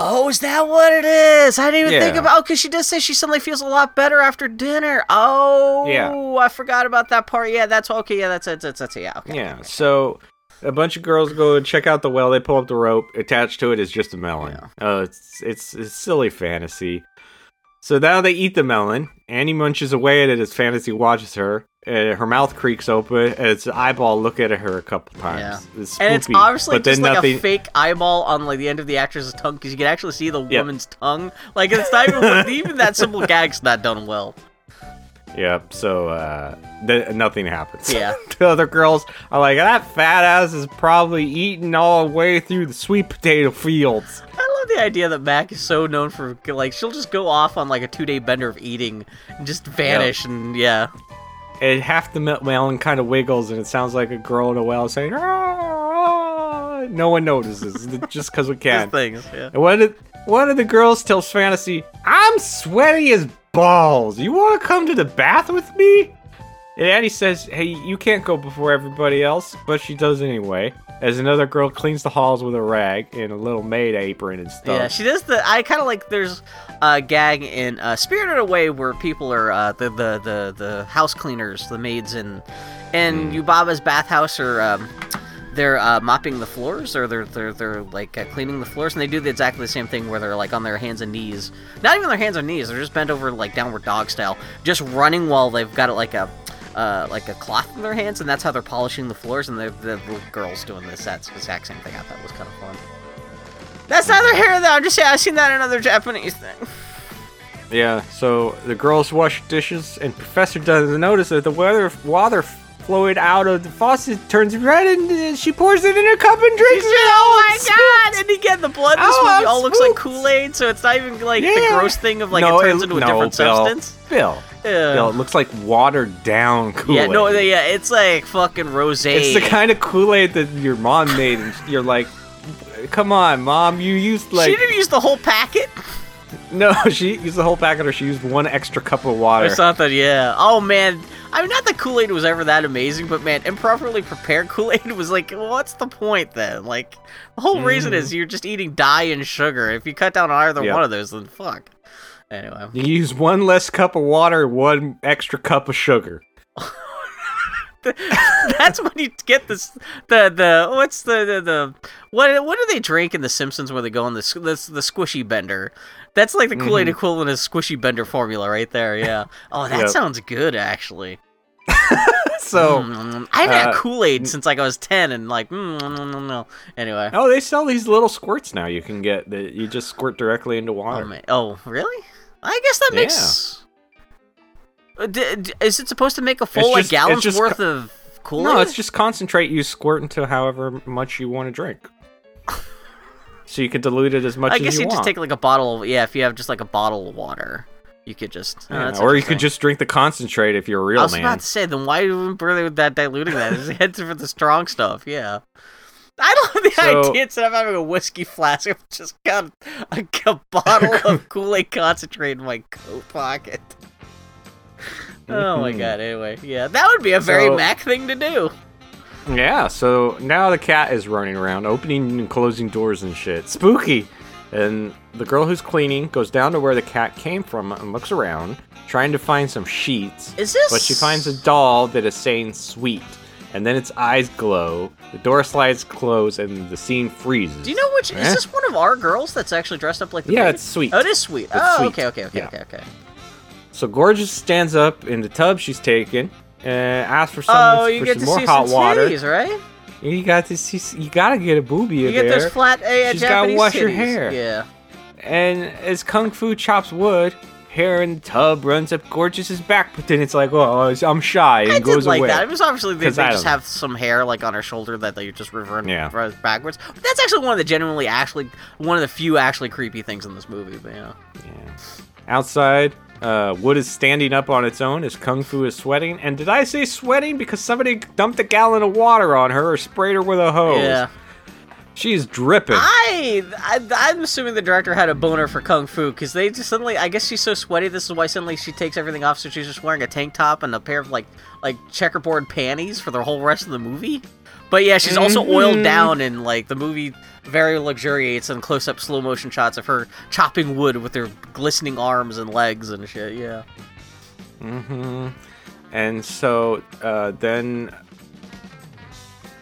Oh, is that what it is? I didn't even think about. Oh, because she does say she suddenly feels a lot better after dinner. Oh, Yeah. I forgot about that part. Yeah, that's okay. Yeah, that's it. That's, that's it. Yeah, okay. Yeah. So a bunch of girls go and check out the well. They pull up the rope. Attached to it is just a melon. Yeah. Oh, it's, it's it's silly fantasy. So now they eat the melon. Annie munches away at it as Fantasy watches her. Uh, her mouth creaks open, and its eyeball look at her a couple times. Yeah. It's And it's obviously but just then like nothing. a fake eyeball on like the end of the actress's tongue because you can actually see the Yep. woman's tongue. Like it's not even even that simple gag's not done well. Yep. So uh, th- nothing happens. Yeah. the other girls are like, that fat ass is probably eating all the way through the sweet potato fields. I love the idea that Mac is so known for like she'll just go off on like a two day bender of eating and just vanish and yeah. And half the mel- melon kind of wiggles, and it sounds like a girl in a well saying, "Ah." No one notices, just because we can. Things, yeah. And one of, one of the girls tells Fantasy, I'm sweaty as balls. You want to come to the bath with me? And Annie says, Hey, you can't go before everybody else, but she does anyway. As another girl cleans the halls with a rag and a little maid apron and stuff. Yeah, she does the. I kind of like. There's a gag in uh, Spirited Away where people are uh, the, the the the house cleaners, the maids in in Yubaba's bathhouse are um, they're uh, mopping the floors or they're they're they're like uh, cleaning the floors, and they do the, exactly the same thing where they're like on their hands and knees. Not even their hands and knees. They're just bent over like downward dog style, just running while they've got like a. Uh, like a cloth in their hands, and that's how they're polishing the floors. And the, girls doing this. That's the exact same thing. I thought was kind of fun. That's neither here there. I'm just saying I've seen that in another Japanese thing. Yeah, so the girls wash dishes, and Professor doesn't notice that the water, water flowing out of the faucet turns red, and uh, she pours it in her cup and drinks it. oh my god! And again, the blood in this Oh, movie I'm all looks like. Kool Aid, so it's not even like the gross thing of like No, it turns it- into a no, different Bill. substance. Bill, Yeah. Bill, it looks like watered down Kool Aid. Yeah, no, yeah, it's like fucking rose. It's the kind of Kool Aid that your mom made, and you're like, "Come on, mom, you used like she didn't use the whole packet. no, she used the whole packet, or she used one extra cup of water." Or something, yeah. Oh man, I mean, not that Kool Aid was ever that amazing, but man, improperly prepared Kool Aid was like, what's the point then? Like, the whole reason is you're just eating dye and sugar. If you cut down on either Mm. Yep. one of those, then fuck. Anyway, You use one less cup of water, one extra cup of sugar. that's when you get this the the what's the the, the what what do they drink in the Simpsons where they go on the the, the Squishee bender? That's like the Kool Aid equivalent of Squishee bender formula right there. Yeah. Oh, that Yep. sounds good actually. So, Mm, I haven't had uh, Kool Aid since like I was ten, and like mm, no no no. Anyway. oh, they sell these little squirts now. You can get that you just squirt directly into Oh, water. man. oh really? I guess that makes. Uh, d- d- is it supposed to make a full It's like just- gallon's worth co- of Kool Aid? No, it's just concentrate. You squirt into however much you want to drink. So you can dilute it as much I as guess you, you want. just take like a bottle. Of, yeah, if you have just like a bottle of water, you could just. oh, Yeah, or you could just drink the concentrate if you're a real man. I was man. about to say, then why bother with that diluting that? Just head for the strong stuff. Yeah. I love the So- idea instead of having a whiskey flask, I've just got a, a bottle of Kool Aid concentrate in my coat pocket. Oh my Mhm. god, anyway. Yeah, that would be a very So- Mac thing to do. Yeah, so now the cat is running around, opening and closing doors and shit. Spooky! And the girl who's cleaning goes down to where the cat came from and looks around, trying to find some sheets. Is this. But she finds a doll that is saying sweet. And then its eyes glow, the door slides closed, and the scene freezes. Do you know which. Is Eh? this one of our girls that's actually dressed up like the Yeah, baby? it's sweet. Oh, it is sweet. It's oh, sweet. okay, okay, okay, Yeah. okay, okay. So Gorgeous stands up in the tub she's taking and asks for some, Oh, you for get some to more see hot some water. titties, right? You got to see. You gotta get a boobie You get there. those flat uh, She's gotta Japanese wash her hair. Yeah. And as Kung Fu chops wood, hair in the tub runs up Gorgeous's back, but then it's like, oh, I'm shy, and I did goes like away. that. It was obviously they, they just know. have some hair like on her shoulder that they just revert Yeah. backwards. But that's actually one of the genuinely actually one of the few actually creepy things in this movie. But yeah. Yeah. Outside, uh, Wood is standing up on its own as Kung Fu is sweating. And did I say sweating? Because somebody dumped a gallon of water on her or sprayed her with a hose. Yeah. She is dripping. I, I I'm assuming the director had a boner for kung fu because they just suddenly I guess she's so sweaty. This is why suddenly she takes everything off, so she's just wearing a tank top and a pair of like like checkerboard panties for the whole rest of the movie. But yeah, she's also oiled Mhm. down and like the movie very luxuriates on close up slow motion shots of her chopping wood with her glistening arms and legs and shit. Yeah. Mm hmm And so uh, then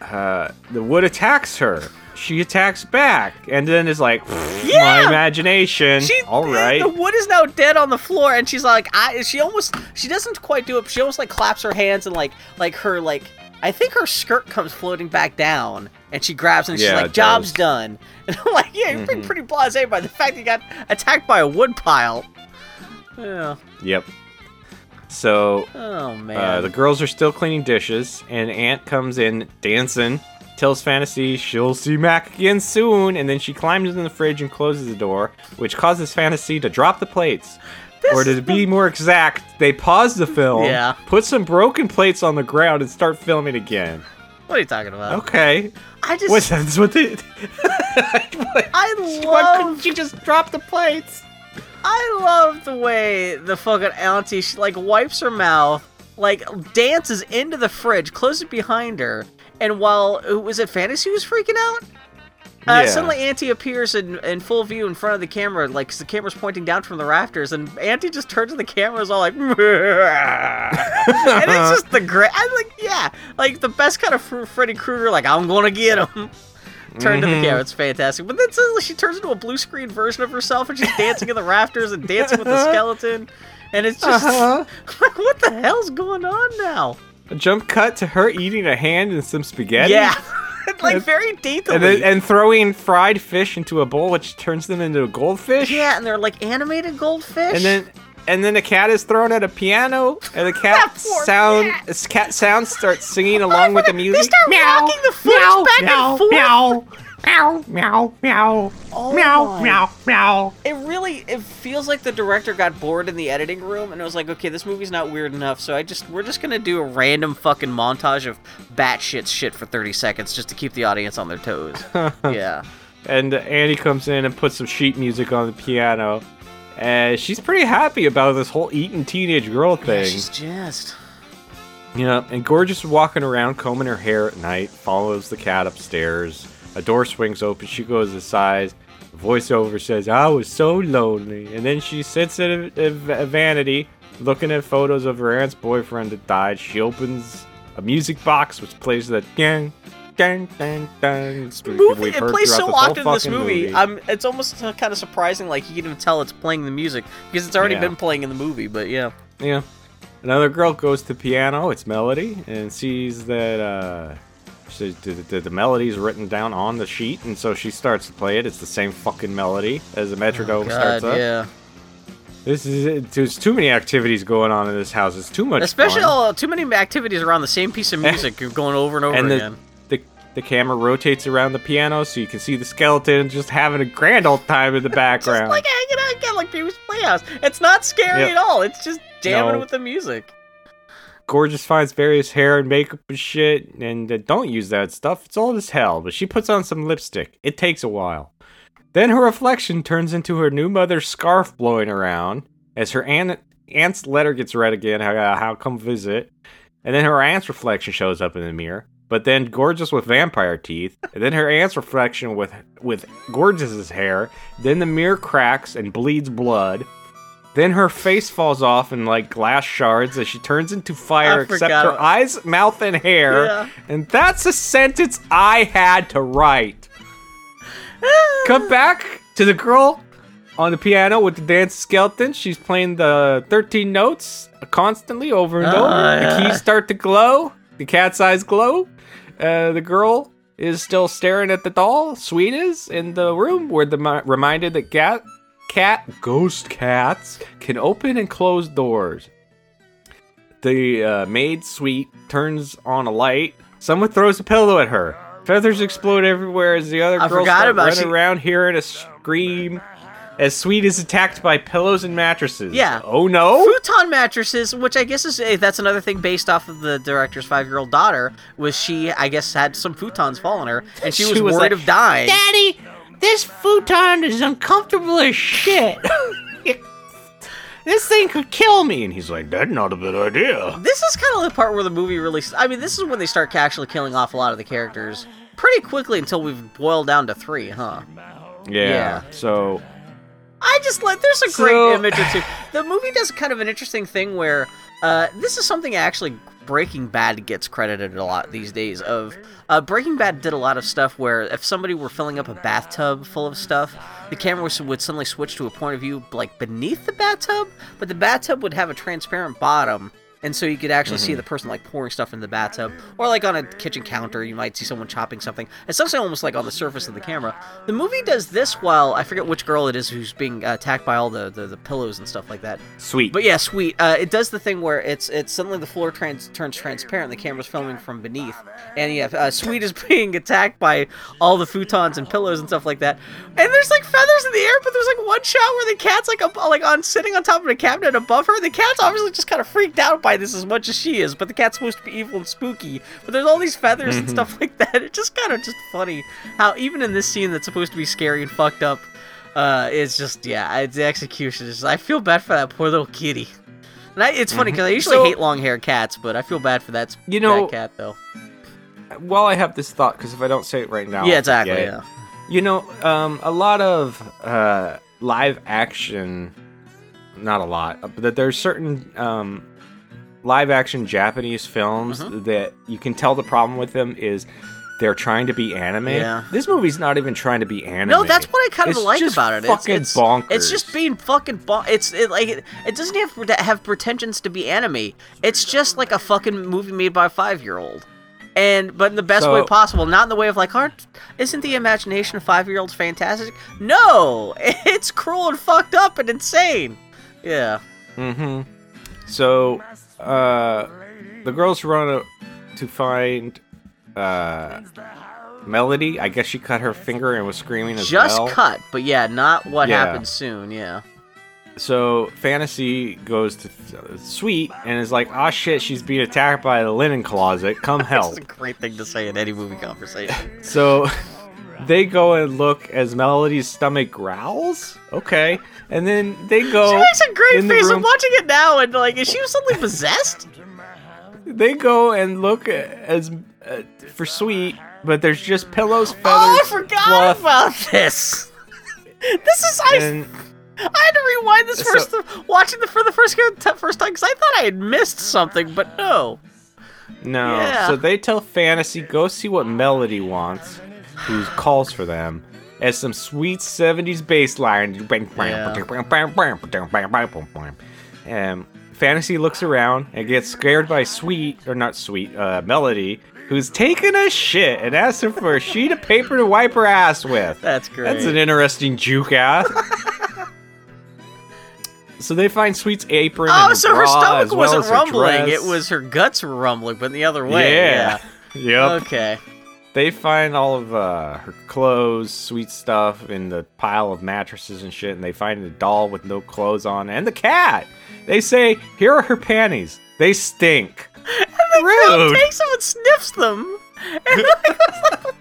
uh, the wood attacks her. she attacks back, and then it's like Yeah! my imagination. She, All right. The wood is now dead on the floor, and she's like, I. She almost, she doesn't quite do it. But she almost like claps her hands and like, like her like, I think her skirt comes floating back down, and she grabs and she's Yeah, like, "Job's does. done." And I'm like, "Yeah, you're being pretty blasé by the fact you got attacked by a wood pile." Yeah. Yep. So Oh man. uh, the girls are still cleaning dishes, and Aunt comes in dancing. Tells Fantasy she'll see Mac again soon, and then she climbs in the fridge and closes the door, which causes Fantasy to drop the plates. Or to be more exact, they pause the film, Yeah. put some broken plates on the ground, and start filming again. what are you talking about? Okay, I just, what's that's what they? I Why couldn't you just drop the plates? I love the way the fucking auntie she like wipes her mouth, like dances into the fridge, closes it behind her, and while uh, was it Fantasy was freaking out? Uh, Yeah. Suddenly, Auntie appears in, in full view in front of the camera, like the camera's pointing down from the rafters, and Auntie just turns to the camera, is all like, and it's just the great. I'm like, yeah, like the best kind of Fr- Freddy Krueger, like I'm gonna get him. Turn to the camera, it's fantastic. But then suddenly she turns into a blue screen version of herself, and she's dancing in the rafters and dancing with the skeleton, and it's just Uh-huh. like, what the hell's going on now? A jump cut to her eating a hand and some spaghetti. Yeah, like very daintily. And, then, and throwing fried fish into a bowl, which turns them into goldfish. yeah, and they're like animated goldfish. And then, and then the cat is thrown at a piano, and the cat sound, cat. this cat sound starts singing along with the music. They start rocking the footage back and forth. meow, meow, meow, meow, Oh meow, my. meow, meow. It really it feels like the director got bored in the editing room and it was like, okay, this movie's not weird enough, so I just we're just gonna do a random fucking montage of batshit shit for 30 seconds just to keep the audience on their toes. yeah. And Annie comes in and puts some sheet music on the piano, and she's pretty happy about this whole eating teenage girl thing. Yeah, she's just You know, and Gorgeous walking around combing her hair at night, follows the cat upstairs. A door swings open, she goes aside. The voiceover says, I was so lonely. And then she sits at a, a- a vanity, looking at photos of her aunt's boyfriend that died. She opens a music box, which plays the dang, dang, dang, dang. Movie it plays so often in this fucking movie. Um, it's almost kind of surprising like you can even tell it's playing the music because it's already Yeah. been playing in the movie, but yeah. Yeah. Another girl goes to piano, it's Melody, and sees that uh, the, the, the melody is written down on the sheet, and so she starts to play it. It's the same fucking melody as the metronome oh, starts up. Oh, yeah. This is. There's too many activities going on in this house. It's too much Especially all, too many activities around the same piece of music going over and over and the, again. the the camera rotates around the piano so you can see the skeleton just having a grand old time in the Just background. like hanging out again, like Pee-wee's Playhouse. It's not scary Yep. at all. It's just jamming No. with the music. Gorgeous finds various hair and makeup and shit, and uh, don't use that stuff. It's old as hell, but she puts on some lipstick. It takes a while. Then her reflection turns into her new mother's scarf blowing around as her aunt, aunt's letter gets read again. How, uh, how come visit? And then her aunt's reflection shows up in the mirror. But then gorgeous with vampire teeth, and then her aunt's reflection with with gorgeous's hair. Then the mirror cracks and bleeds blood. Then her face falls off in like glass shards as she turns into fire, I except her about- eyes, mouth, and hair. Yeah. And that's a sentence I had to write. Cut back to the girl on the piano with the dance skeleton. She's playing the 13 notes constantly over and Ah, over. yeah. The keys start to glow. The cat's eyes glow. Uh, the girl is still staring at the doll. Sweet is in the room where the reminded that cat, cat, ghost cats can open and close doors. The uh, maid sweet turns on a light. Someone throws a pillow at her. Feathers explode everywhere as the other I girls forgot start running she- around hearing a scream. As Sweet is attacked by pillows and mattresses. Yeah. Oh no! Futon mattresses, which I guess is eh, that's another thing based off of the director's five-year-old daughter, was she I guess had some futons fall on her, and she was, She was worried like, of dying. Daddy, this futon is uncomfortable as shit. This thing could kill me. And he's like, that's not a good idea. This is kind of the part where the movie really. I mean, this is when they start actually killing off a lot of the characters pretty quickly until we've boiled down to three, huh? Yeah. Yeah. So I just like there's a great So- image or two. The movie does kind of an interesting thing where uh, this is something actually Breaking Bad gets credited a lot these days. Of uh, Breaking Bad did a lot of stuff where if somebody were filling up a bathtub full of stuff, the camera would suddenly switch to a point of view like beneath the bathtub, but the bathtub would have a transparent bottom. And so you could actually see the person like pouring stuff in the bathtub, or like on a kitchen counter, you might see someone chopping something. It's actually almost like on the surface of the camera. The movie does this while I forget which girl it is who's being uh, attacked by all the, the, the pillows and stuff like that. Sweet. But yeah, sweet. Uh, it does the thing where it's it's suddenly the floor trans- turns transparent. The camera's filming from beneath, and yeah, uh, sweet is being attacked by all the futons and pillows and stuff like that. And there's like feathers in the air, but there's like one shot where the cat's like up, like on sitting on top of a cabinet above her. The cat's obviously just kind of freaked out by this as much as she is, but the cat's supposed to be evil and spooky. But there's all these feathers and stuff like that. It's just kind of just funny how even in this scene that's supposed to be scary and fucked up. Uh, it's just yeah, it's the execution. Is I feel bad for that poor little kitty. And I, it's funny because I usually So- hate long-haired cats, but I feel bad for that, You know- that cat though. While I have this thought, because if I don't say it right now, yeah, exactly. Yeah. You know, um, a lot of uh, live action, not a lot, but that there's certain um, live action Japanese films Mm-hmm. that you can tell the problem with them is they're trying to be anime. Yeah. This movie's not even trying to be anime. No, that's what I kind of It's like about it. Fucking it's, it's, bonkers. It's just being fucking bon- It's it, like it, it doesn't have have pretensions to be anime. It's just like a fucking movie made by a five year old. And but in the best So- way possible, not in the way of like, aren't isn't the imagination of five year olds fantastic? No, it's cruel and fucked up and insane. Yeah. Mm-hmm. So, uh, the girls run to find uh, Melody. I guess she cut her finger and was screaming as Just well. cut, but yeah, not what Yeah. happens soon. Yeah. So Fantasy goes to Sweet and is like, "Ah, shit, she's being attacked by the linen closet. Come help." That's a great thing to say in any movie conversation. So they go and look as Melody's stomach growls. Okay, and then they go. She makes a great face. I'm watching it now, and like, is she suddenly possessed? They go and look as uh, for Sweet, but there's just pillows, feathers, Oh, I forgot fluff, about this. This is I. and I had to rewind this So- first, watching the for the first t- first time because I thought I had missed something, but no. no. Yeah. So they tell Fantasy go see what Melody wants, who calls for them. As some sweet 70s bass line. And Fantasy looks around and gets scared by Sweet, or not Sweet, uh, Melody, who's taking a shit and asks her for a sheet of paper to wipe her ass with. That's great. That's an interesting juke ass. so they find Sweet's apron. oh, so her stomach well wasn't as rumbling; it was her guts were rumbling, but in the other way. Yeah. Yep. Okay. They find all of uh, her clothes, sweet stuff in the pile of mattresses and shit, and they find the doll with no clothes on and the cat. They say, "Here are her panties. They stink." And the girl Rude. takes them and sniffs them. And like, what?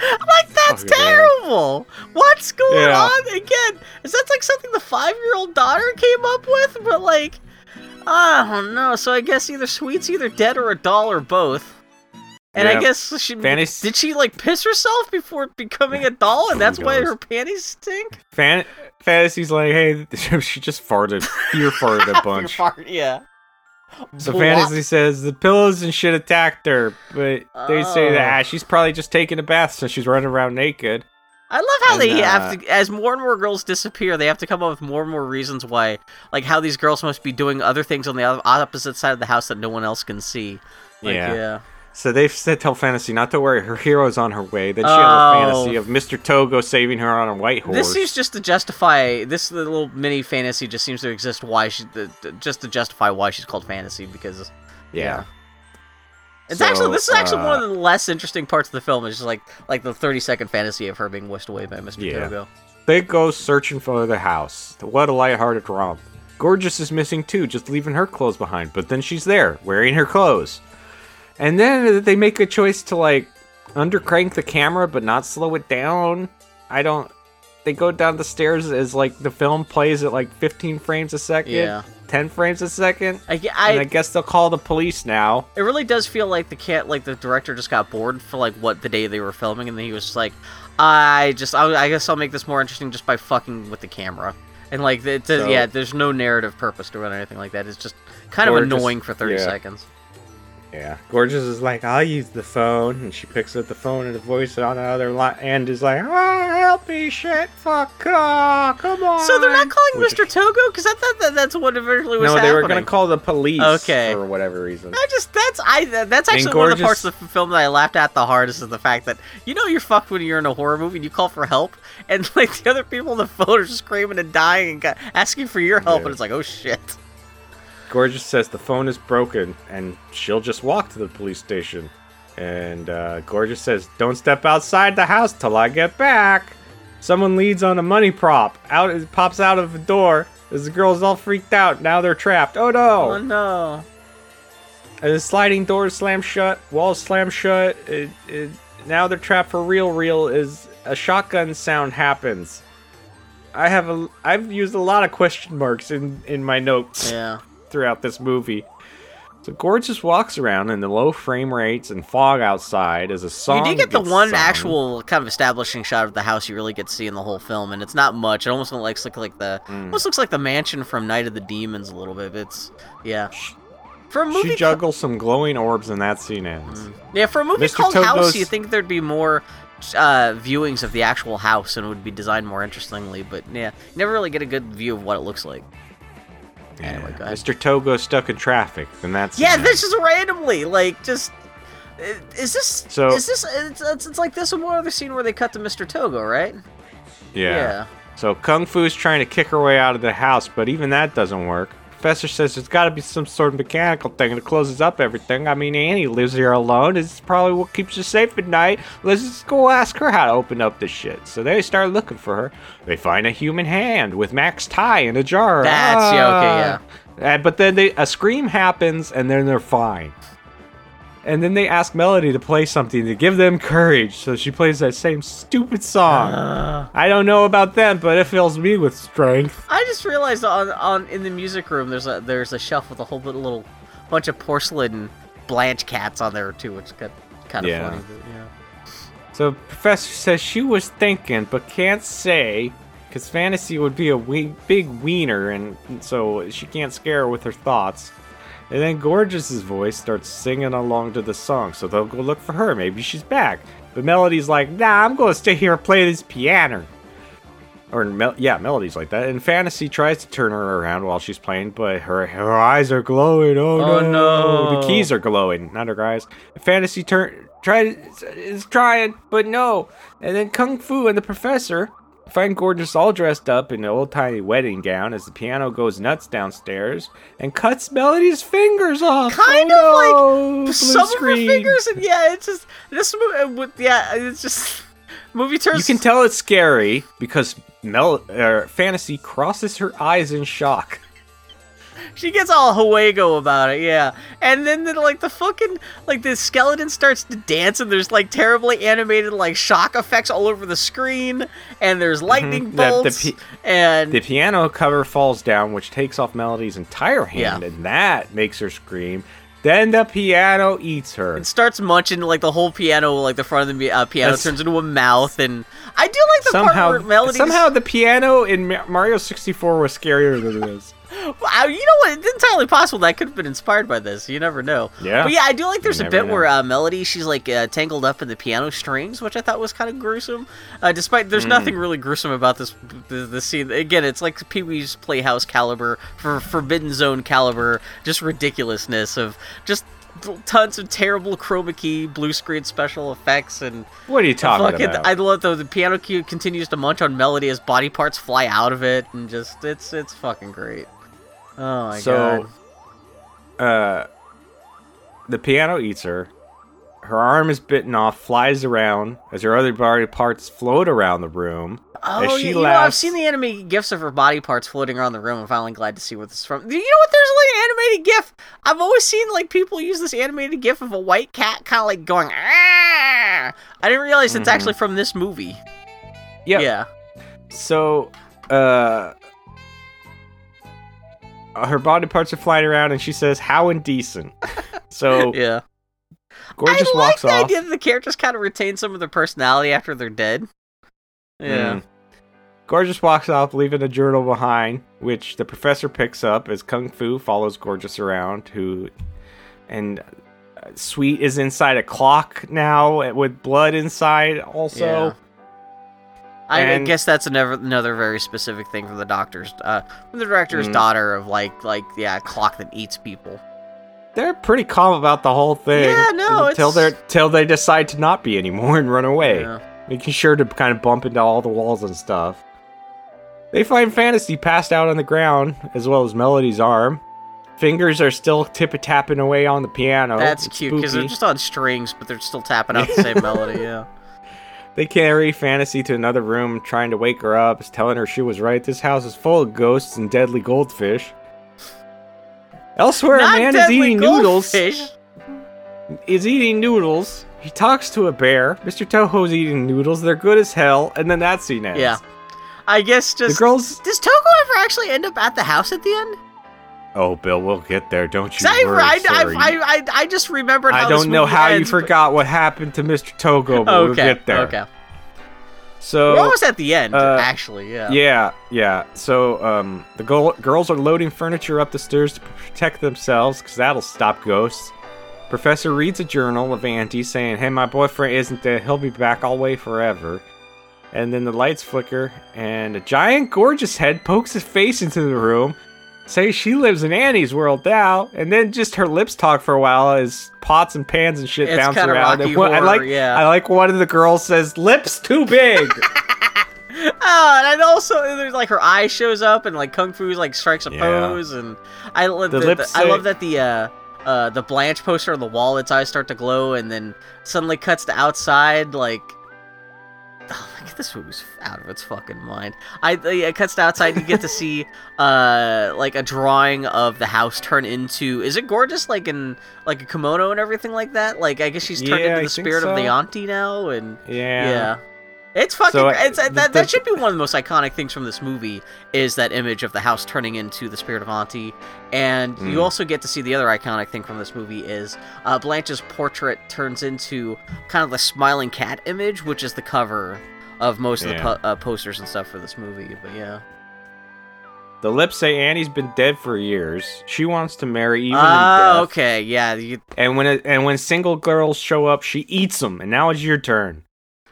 I'm like, that's terrible. What's going Yeah. on? Again, is that like something the five year old daughter came up with? But like, I don't know. So I guess either Sweet's either dead or a doll or both. And I guess she Fantas- did she like piss herself before becoming a doll, and that's why her panties stink. Fan- Fantasy's like, "Hey, she just farted. Fear farted a bunch." Fart, yeah. So Blop. Fantasy says the pillows and shit attacked her, but they say Oh. that ah, she's probably just taking a bath since she's running around naked. I love how And, they uh, have to, as more and more girls disappear, they have to come up with more and more reasons why, like how these girls must be doing other things on the opposite side of the house that no one else can see. Like, Yeah. yeah. So they've said tell Fantasy not to worry, her hero's on her way. Then she has Oh. a fantasy of Mr. Togo saving her on a white horse. This seems just to justify this little mini fantasy. Just seems to exist. Why she, just to justify why she's called fantasy because yeah. it's So, actually this is actually uh, one of the less interesting parts of the film. It's just like like the thirty second fantasy of her being whisked away by Mr. Yeah. Togo. They go searching for the house. What a lighthearted romp. Gorgeous is missing too, just leaving her clothes behind. But then she's there, wearing her clothes. And then they make a choice to like undercrank the camera but not slow it down. I don't. They go down the stairs as like the film plays at like 15 frames a second, Yeah. 10 frames a second. I, and I, I guess they'll call the police now. It really does feel like the cat, like the director just got bored for like what the day they were filming, and then he was just like, I just, I, I guess I'll make this more interesting just by fucking with the camera. And like, it, So- yeah, there's no narrative purpose to it or anything like that. It's just kind of Or just- annoying for 30 yeah. seconds. Yeah. Gorgeous is like, I'll use the phone, and she picks up the phone, and the voice on the other li- end is like, Oh, help me, shit, fuck, oh, come on. So they're not calling Which- Mr. Togo because I thought that that's what eventually was No, happening. they were gonna call the police. Okay. For whatever reason. I just that's I that's mean, actually one of the parts of the film that I laughed at the hardest is the fact that you know you're fucked when you're in a horror movie and you call for help and like the other people on the phone are screaming and dying and asking for your help Yeah. and it's like oh shit. Gorgeous says the phone is broken, and she'll just walk to the police station. And uh, Gorgeous says, "Don't step outside the house till I get back." Someone leads on a money prop. Out it pops out of the door. As the girl's all freaked out. Now they're trapped. Oh no! Oh no. And the sliding doors slam shut, walls slam shut. It, it, now they're trapped for real. Real is a shotgun sound happens. I have a I've used a lot of question marks in in my notes Yeah. Throughout this movie. So Gorgeous walks around in the low frame rates and fog outside as a song. you do get the one sung. actual kind of establishing shot of the house you really get to see in the whole film, and it's not much. It almost looks like like the Mm. almost looks like the mansion from Night of the Demons a little bit. It's yeah. For a movie She juggles some glowing orbs and that scene ends. Yeah, for a movie Mr. called House, you think there'd be more uh, viewings of the actual house and it would be designed more interestingly, but yeah, you never really get a good view of what it looks like. Anyway, go. Mr. Togo stuck in traffic, and that's Yeah, this is randomly like just. Is this So- is this it's, it's, it's like this and one other scene where they cut to Mr. Togo, right? yeah. So Kung Fu's trying to kick her way out of the house, but even that doesn't work. Professor says there's got to be some sort of mechanical thing that closes up everything. I mean, Annie lives here alone. It's probably what keeps her safe at night. Let's just go ask her how to open up this shit. So they start looking for her. They find a human hand with Mac's tie in a jar. That's- yeah, okay, yeah. Uh, but then they, a scream happens, and then they're fine. And then they ask Melody to play something to give them courage. So she plays that same stupid song. Uh. I don't know about them, but it fills me with strength. I just realized on on in the music room there's a there's a shelf with a whole bit, little bunch of porcelain Blanche cats on there too, which got kind of Yeah. funny. But, yeah. So Professor says she was thinking, but can't say, because fantasy would be a we- big wiener, and so she can't scare her with her thoughts. And then Gorgeous's voice starts singing along to the song, so they'll go look for her. Maybe she's back. But Melody's like, nah, I'm going to stay here and play this piano. Or, Mel- yeah, Melody's like that. And Fantasy tries to turn her around while she's playing, but her, her eyes are glowing. Oh, Oh, no. no. The keys are glowing, not her eyes. Fantasy turn try is trying, but no. And then Kung Fu and the Professor find Gorgeous all dressed up in an old timey wedding gown as the piano goes nuts downstairs and cuts Melody's fingers off. Kind oh, of no. like some screen. of her fingers, and yeah, it's just this movie. With, yeah, it's just movie turns. You can tell it's scary because Mel er, Fantasy crosses her eyes in shock. She gets all huego about it, yeah. And then the, like the fucking like the skeleton starts to dance and there's like terribly animated like shock effects all over the screen and there's lightning Mm-hmm. The- the bolts pi- and The piano cover falls down, which takes off Melody's entire hand, Yeah. and that makes her scream. Then the piano eats her. it starts munching like the whole piano like the front of the uh, piano That's- turns into a mouth and I do like the somehow, part where Melody somehow the piano in Mario 64 was scarier than this. Wow, you know what? It's entirely possible that could have been inspired by this. You never know. Yeah. But yeah, I do like there's You a bit where uh, Melody, she's like uh, tangled up in the piano strings, which I thought was kind of gruesome. Uh, despite Mm. there's nothing really gruesome about this the, the scene. Again, it's like Pee Wee's Playhouse caliber for Forbidden Zone caliber, just ridiculousness of just tons of terrible chroma key blue screen special effects and What are you talking fucking about? I love though the piano cue continues to munch on melody as body parts fly out of it and just it's it's fucking great. Oh my so, god. uh, the piano eats her. Her arm is bitten off, flies around as her other body parts float around the room. Oh, yeah, she you know, I've seen the animated gifs of her body parts floating around the room. I'm finally glad to see what this is from. You know what? There's like an animated gif. I've always seen like people use this animated gif of a white cat kind of like going. "Ah!" I didn't realize it's actually from this movie. Yeah. Yeah. So, uh, her body parts are flying around, and she says, "How indecent." So Yeah. Gorgeous I like walks the off. idea that the characters kind of retain some of their personality after they're dead. Yeah. Mm. Gorgeous walks off, leaving a journal behind, which the professor picks up as Kung Fu follows Gorgeous around. Who, and uh, Sweet is inside a clock now with blood inside. Also, Yeah. I, I guess that's another another very specific thing from the doctor's, uh, from the director's Mm. daughter of like like yeah, clock that eats people. they're pretty calm about the whole thing. Yeah, no, until they till they decide to not be anymore and run away. Yeah. making sure to kind of bump into all the walls and stuff. They find Fantasy passed out on the ground, as well as Melody's arm. Fingers are still tip tapping away on the piano. That's It's cute because they're just on strings, but they're still tapping out the same melody. Yeah. They carry Fantasy to another room, trying to wake her up, telling her she was right. This house is full of ghosts and deadly goldfish. Elsewhere, Not a man is eating noodles. Is eating noodles. He talks to a bear. Mr. Togo's eating noodles. They're good as hell. And then that scene ends. Yeah. I guess just. The girls. does Togo ever actually end up at the house at the end? Oh, Bill, we'll get there. Don't you I, worry, I. I, I, I, I just remembered. How I don't know how you but- forgot what happened to Mr. Togo, but we'll get there. Okay. So We're almost at the end, uh, actually. Yeah. yeah, yeah. So um, the girl, girls are loading furniture up the stairs to protect themselves, because that'll stop ghosts. Professor reads a journal of Auntie saying, "Hey, my boyfriend isn't dead. He'll be back all way forever." And then the lights flicker, and a giant, gorgeous head pokes his face into the room. Say she lives in Annie's world now, and then just her lips talk for a while as pots and pans and shit It's bounce kinda around. Rocky And one- I Horror, like, yeah. I like one of the girls says, "Lips too big." Oh, and then also there's like her eye shows up and like Kung Fu's like strikes a Yeah. pose and I love The the, lips I love that the uh uh the Blanche poster on the wall its eyes start to glow and then suddenly cuts to outside like Oh, like this movie's out of its fucking mind. I it cuts to outside. You get to see, uh, like a drawing of the house turn into. Is it gorgeous? Like in like a kimono and everything like that. Like I guess she's turned Yeah, into the spirit of the auntie now, and yeah. yeah. It's fucking. So, uh, it's, the- that, the- that should be one of the most iconic things from this movie is that image of the house turning into the spirit of Auntie, and you Mm. also get to see the other iconic thing from this movie is uh, Blanche's portrait turns into kind of the smiling cat image, which is the cover of most of the po- uh, posters and stuff for this movie. But yeah, The lips say Annie's been dead for years. She wants to marry even oh, death. okay, yeah, you, And when it, and when single girls show up, she eats them. And now it's your turn.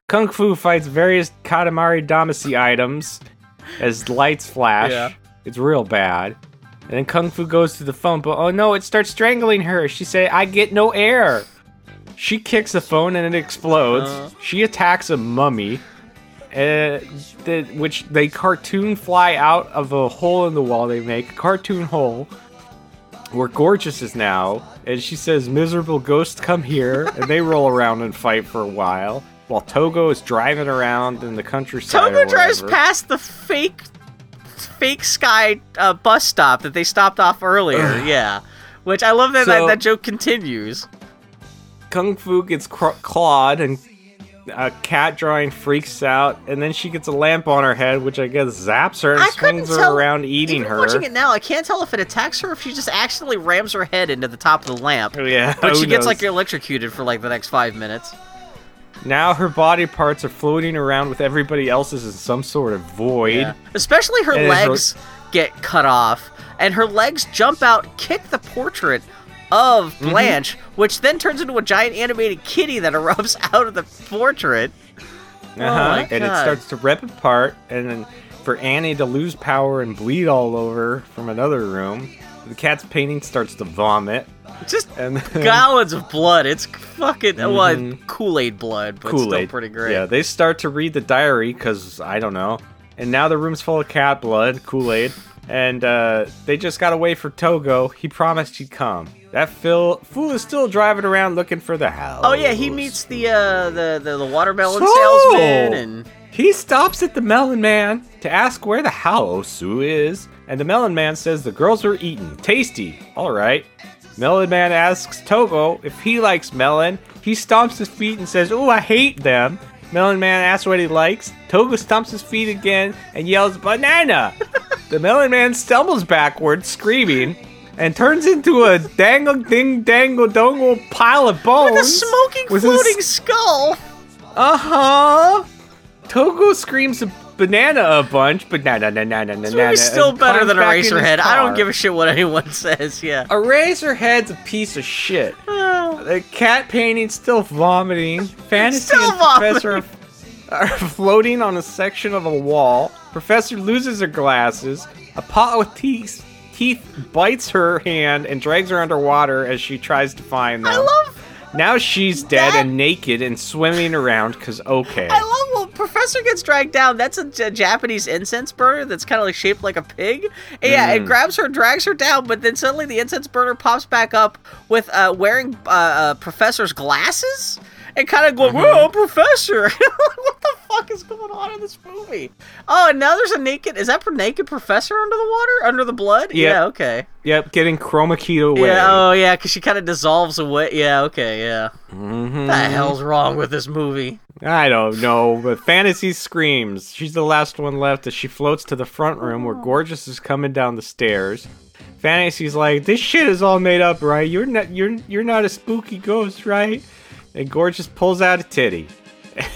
Kung Fu fights various Katamari Damacy items as lights flash. Yeah. It's real bad. And then Kung Fu goes to the phone, but oh no, it starts strangling her. She say, "I get no air." She kicks the phone and it explodes. Uh. She attacks a mummy, uh, which they cartoon fly out of a hole in the wall they make, a cartoon hole where Gorgeous is now, and she says, "Miserable ghosts, come here," and they roll around and fight for a while, while Togo is driving around in the countryside. Togo drives past the fake, fake sky uh, bus stop that they stopped off earlier. yeah, which I love that, that So- that joke continues. Kung Fu gets cr- clawed, and a cat drawing freaks out, and then she gets a lamp on her head, which I guess zaps her and I swings her tell. around, eating her. Watching it now, I can't tell if it attacks her or if she just accidentally rams her head into the top of the lamp. Oh, yeah, But she gets like electrocuted for like the next five minutes. Now her body parts are floating around with everybody else's in some sort of void. Yeah. Especially her And her- legs get cut off, and her legs jump out, kick the portrait of Mm-hmm. Blanche, which then turns into a giant animated kitty that erupts out of the portrait. Uh-huh. Oh and it starts to rip apart, and then for Annie to lose power and bleed all over from another room, the cat's painting starts to vomit. Just And gallons of blood. It's fucking well, Mhm. Kool Aid blood, but Kool still pretty great. Yeah, they start to read the diary because I don't know. And now the room's full of cat blood, Kool Aid. And uh, they just got away for Togo. He promised he'd come. That Phil fool is still driving around looking for the house. Oh yeah, he meets the uh the the, the watermelon So- salesman and He stops at the Melon Man to ask where the house is, and the Melon Man says the girls are eating. Tasty. All right. Melon Man asks Togo if he likes melon. He stomps his feet and says, "Oh, I hate them." Melon Man asks what he likes. Togo stomps his feet again and yells, "Banana!" the Melon Man stumbles backwards, screaming, and turns into a dangle ding dangle dongle pile of bones with a smoking with his- floating skull. uh huh. Togo screams a banana a bunch, but na na na na na na This movie's still better than Eraserhead. I don't give a shit what anyone says. Yeah. Eraserhead's a piece of shit. Oh. The cat painting's still vomiting. Fantasy Still and Professor are floating on a section of a wall. Professor loses her glasses. A pot with teeth, teeth bites her hand and drags her underwater as she tries to find them. I love. Now she's dead that- and naked and swimming around because okay. I love when Professor gets dragged down. That's a Japanese incense burner that's kind of like shaped like a pig. And yeah, Mm. it grabs her, drags her down, but then suddenly the incense burner pops back up with uh, wearing uh, uh, Professor's glasses and kind of going, Mm-hmm. "Whoa, Professor! what the fuck is going on in this movie?" Oh, and now there's a naked. Is that for naked Professor under the water, under the blood? Yep. Yeah. Okay. Yep, getting chroma keyed away. Yeah. Oh, yeah. Because she kind of dissolves away. Yeah. Okay. Yeah. Mhm. What the hell's wrong with this movie? I don't know, but Fantasy screams. She's the last one left as she floats to the front room where Gorgeous is coming down the stairs. Fantasy's like, "This shit is all made up, right? You're not you're you're not a spooky ghost, right?" And Gorgeous pulls out a titty.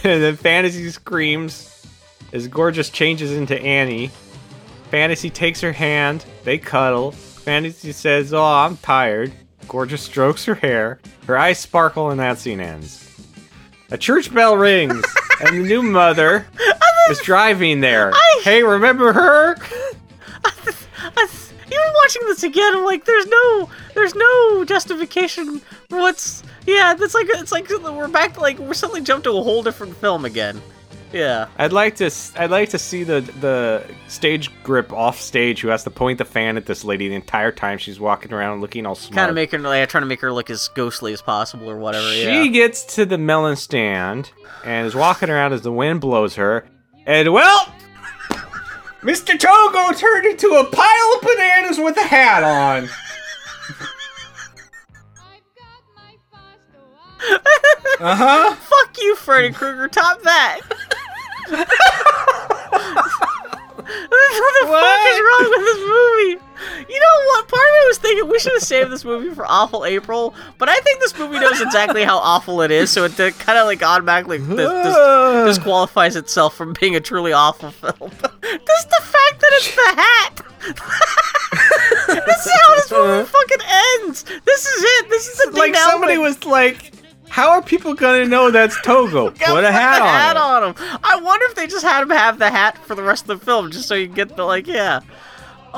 And then Fantasy screams as Gorgeous changes into Annie. Fantasy takes her hand. They cuddle. Fantasy says, "Oh, I'm tired." Gorgeous strokes her hair. Her eyes sparkle, and that scene ends. A church bell rings, and the new mother is driving there. Hey, remember her? I, even watching this again, I'm like, there's no, there's no justification for what's. Yeah, that's like it's like we're back like we're suddenly jumped to a whole different film again. Yeah, I'd like to. I'd like to see the the stage grip off stage who has to point the fan at this lady the entire time she's walking around looking all smart. kind of her like trying to make her look as ghostly as possible or whatever. She yeah. gets to the melon stand and is walking around as the wind blows her. And well, Mr. Togo turned into a pile of bananas with a hat on. Uh huh. Fuck you, Freddy Krueger. Top that. we should have saved this movie for Awful April, but I think this movie knows exactly how awful it is, so it kind of like automatically dis- dis- disqualifies itself from being a truly awful film. Just the fact that it's the hat. this is how this movie uh-huh. fucking ends. This is it. This is the like somebody was like, "How are people gonna know that's Togo? Put a hat the on." hat it." on him. I wonder if they just had him have the hat for the rest of the film, just so you get the like, yeah.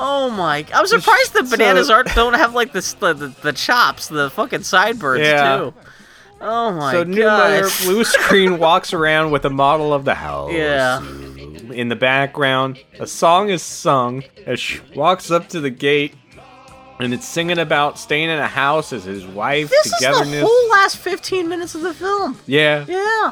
Oh my! I'm surprised the So- bananas aren't don't have like the the, the, chops, the fucking sideburns Yeah. too. Oh my god. So god! new mother blue screen walks around with a model of the house. Yeah. In the background, a song is sung as she walks up to the gate, and it's singing about staying in a house as his wife, this is the whole last 15 minutes of the film. yeah. Yeah.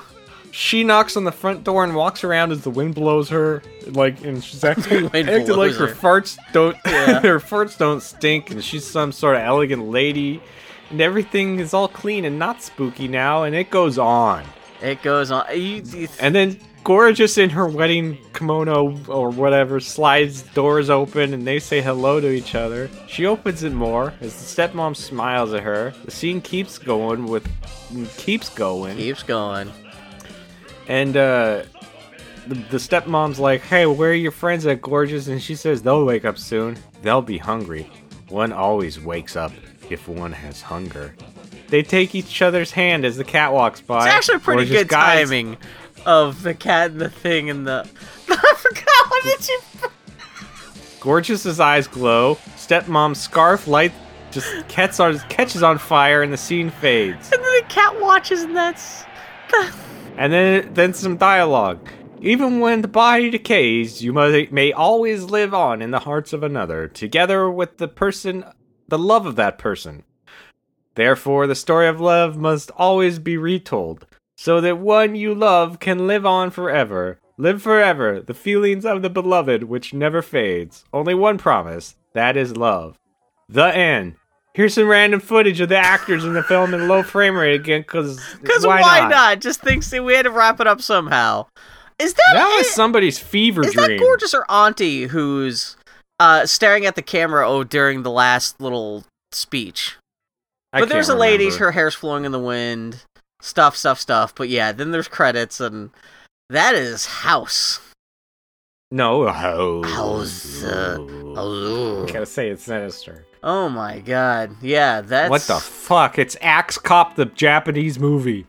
She knocks on the front door and walks around as the wind blows her, like, and she's acting, acting like her her. farts don't, Yeah. her farts don't stink, and she's some sort of elegant lady, and everything is all clean and not spooky now, and it goes on. It goes on. And then Gorgeous in her wedding kimono or whatever slides doors open and they say hello to each other. She opens it more as the stepmom smiles at her. The scene keeps going with keeps going. keeps going. And uh the, the stepmom's like, "Hey, where are your friends at Gorgeous?" And she says, "They'll wake up soon. They'll be hungry. One always wakes up if one has hunger." They take each other's hand as the cat walks by. It's actually pretty Gorgeous good guides- timing of the cat and the thing and the. I forgot what did you. Gorgeous's eyes glow. Stepmom's scarf light just catches on, catches on fire and the scene fades. And then the cat watches and that's. And then then some dialogue. Even when the body decays, you may, may always live on in the hearts of another, together with the person, the love of that person. Therefore, the story of love must always be retold, so that one you love can live on forever. Live forever, the feelings of the beloved which never fades. Only one promise, that is love. The end. Here's some random footage of the actors in the film in low frame rate again, because Because why, not? Just thinks that we had to wrap it up somehow. Is that That was it? somebody's fever Is dream. that gorgeous or Auntie who's uh, staring at the camera oh during the last little speech? I but there's a can't lady, remember. her hair's flowing in the wind, stuff, stuff, stuff. But yeah, then there's credits and That is House. No, house. House, uh, Oh, Gotta say it's sinister. Oh my god. Yeah, that's What the fuck? It's Axe Cop, the Japanese movie.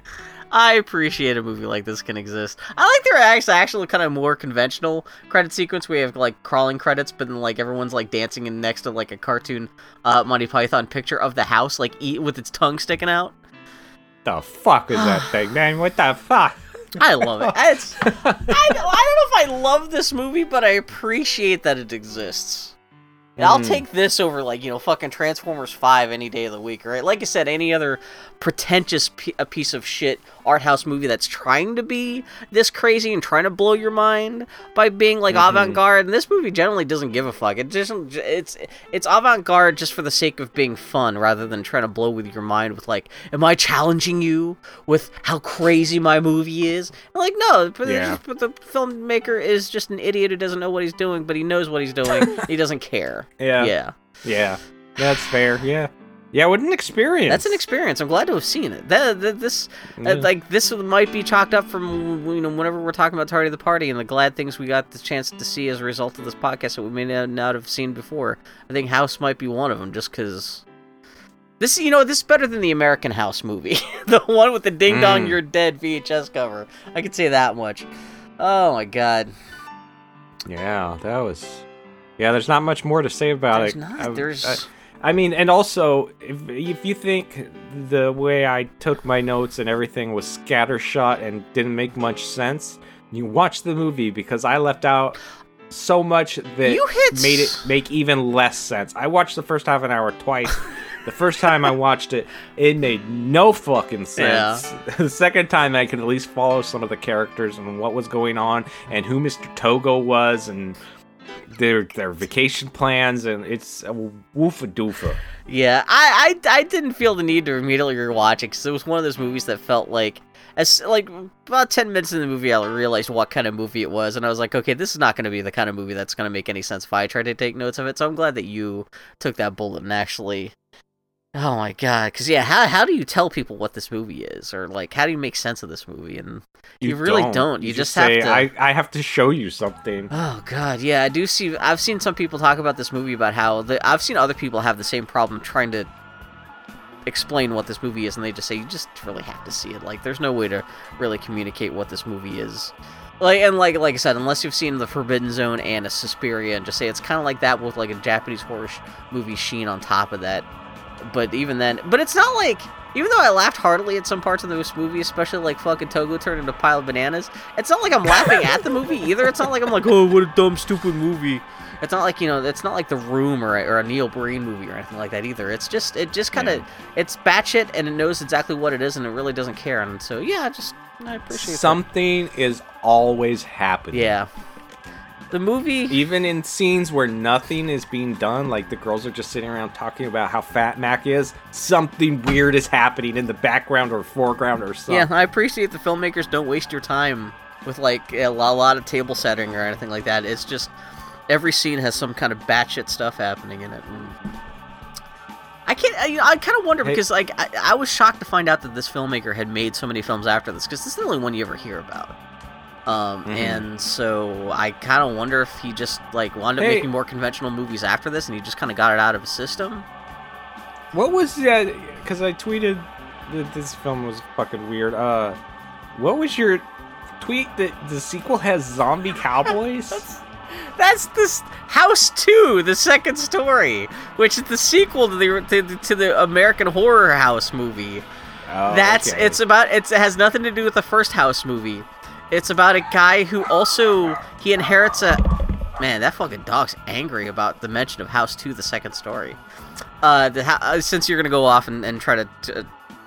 I appreciate a movie like this can exist. I like their actually actually kind of more conventional credit sequence where you have like crawling credits, but then like everyone's like dancing in next to like a cartoon uh, Monty Python picture of the house, like eat with its tongue sticking out. The fuck is that thing, man? What the fuck? I love it. I, I don't know if I love this movie, but I appreciate that it exists. And I'll Mm. take this over like you know fucking Transformers Five any day of the week, right? Like I said, any other pretentious p- a piece of shit art house movie that's trying to be this crazy and trying to blow your mind by being like Mhm. avant garde. And this movie generally doesn't give a fuck. It just it's it's avant garde just for the sake of being fun, rather than trying to blow with your mind with like, am I challenging you with how crazy my movie is? And like, no, but, Yeah. but the filmmaker is just an idiot who doesn't know what he's doing, but he knows what he's doing. he doesn't care. Yeah. Yeah. Yeah. That's fair. Yeah. Yeah, what an experience. That's an experience. I'm glad to have seen it. That, that this Yeah. uh, like this might be chalked up from you know whenever we're talking about Tardy the Party and the glad things we got the chance to see as a result of this podcast that we may not- have seen before. I think House might be one of them, just because. This you know this is better than the American House movie, the one with the Ding Dong Mm. You're Dead VHS cover. I can say that much. Oh my god. Yeah, that was. Yeah, there's not much more to say about There's it. not. I- There's. I, I mean, and also, if, if you think the way I took my notes and everything was scattershot and didn't make much sense, you watch the movie because I left out so much that made it make even less sense. I watched the first half an hour twice. the first time I watched it, it made no fucking sense. the second time, I could at least follow some of the characters and what was going on and who Mr. Togo was and their their vacation plans and it's a woofa doofa. Yeah, I, I I didn't feel the need to immediately rewatch it because it was one of those movies that felt like as like about ten minutes in the movie, I realized what kind of movie it was, and I was like, okay, this is not going to be the kind of movie that's going to make any sense if I try to take notes of it. So I'm glad that you took that bullet and actually. Oh my god! Because yeah, how how do you tell people what this movie is, or like how do you make sense of this movie? And You really don't. You just have say, to- I, I have to show you something. Oh god, yeah, I do see. I've seen some people talk about this movie about how the, I've seen other people have the same problem trying to explain what this movie is, and they just say you just really have to see it. Like, there's no way to really communicate what this movie is. Like and like like I said, unless you've seen the Forbidden Zone and a Suspiria, and just say it's kind of like that with like a Japanese horror sh- movie sheen on top of that. But even then, but it's not like. Even though I laughed heartily at some parts of this movie, especially like fucking Togo turned into a pile of bananas, it's not like I'm laughing at the movie either. It's not like I'm like, oh, what a dumb, stupid movie. It's not like you know, it's not like The Room or a, or a Neil Breen movie or anything like that either. It's just, it just kind of, it's batshit and it knows exactly what it is and it really doesn't care. And so yeah, just I appreciate that. Something is always happening. Yeah, the movie. Even in scenes where nothing is being done, like the girls are just sitting around talking about how fat Mac is, something weird is happening in the background or foreground or something. Yeah, I appreciate the filmmakers don't waste your time with like a lot of table setting or anything like that. It's just every scene has some kind of batshit stuff happening in it. And I can't. I, I kind of wonder Hey- because like I, I was shocked to find out that this filmmaker had made so many films after this because this is the only one you ever hear about. Um, Mhm. and so I kind of wonder if he just like wound up Hey. making more conventional movies after this, and he just kind of got it out of his system. What was that? Because I tweeted that this film was fucking weird. Uh, what was your tweet that the sequel has zombie cowboys? That's this House Two, the second story, which is the sequel to the to, to the American Horror House movie. Oh, That's okay. it's about it's, it has nothing to do with the first House movie. It's about a guy who also he inherits a man. That fucking dog's angry about the mention of House Two, the second story. Uh, the, uh, since you're gonna go off and, and try to t-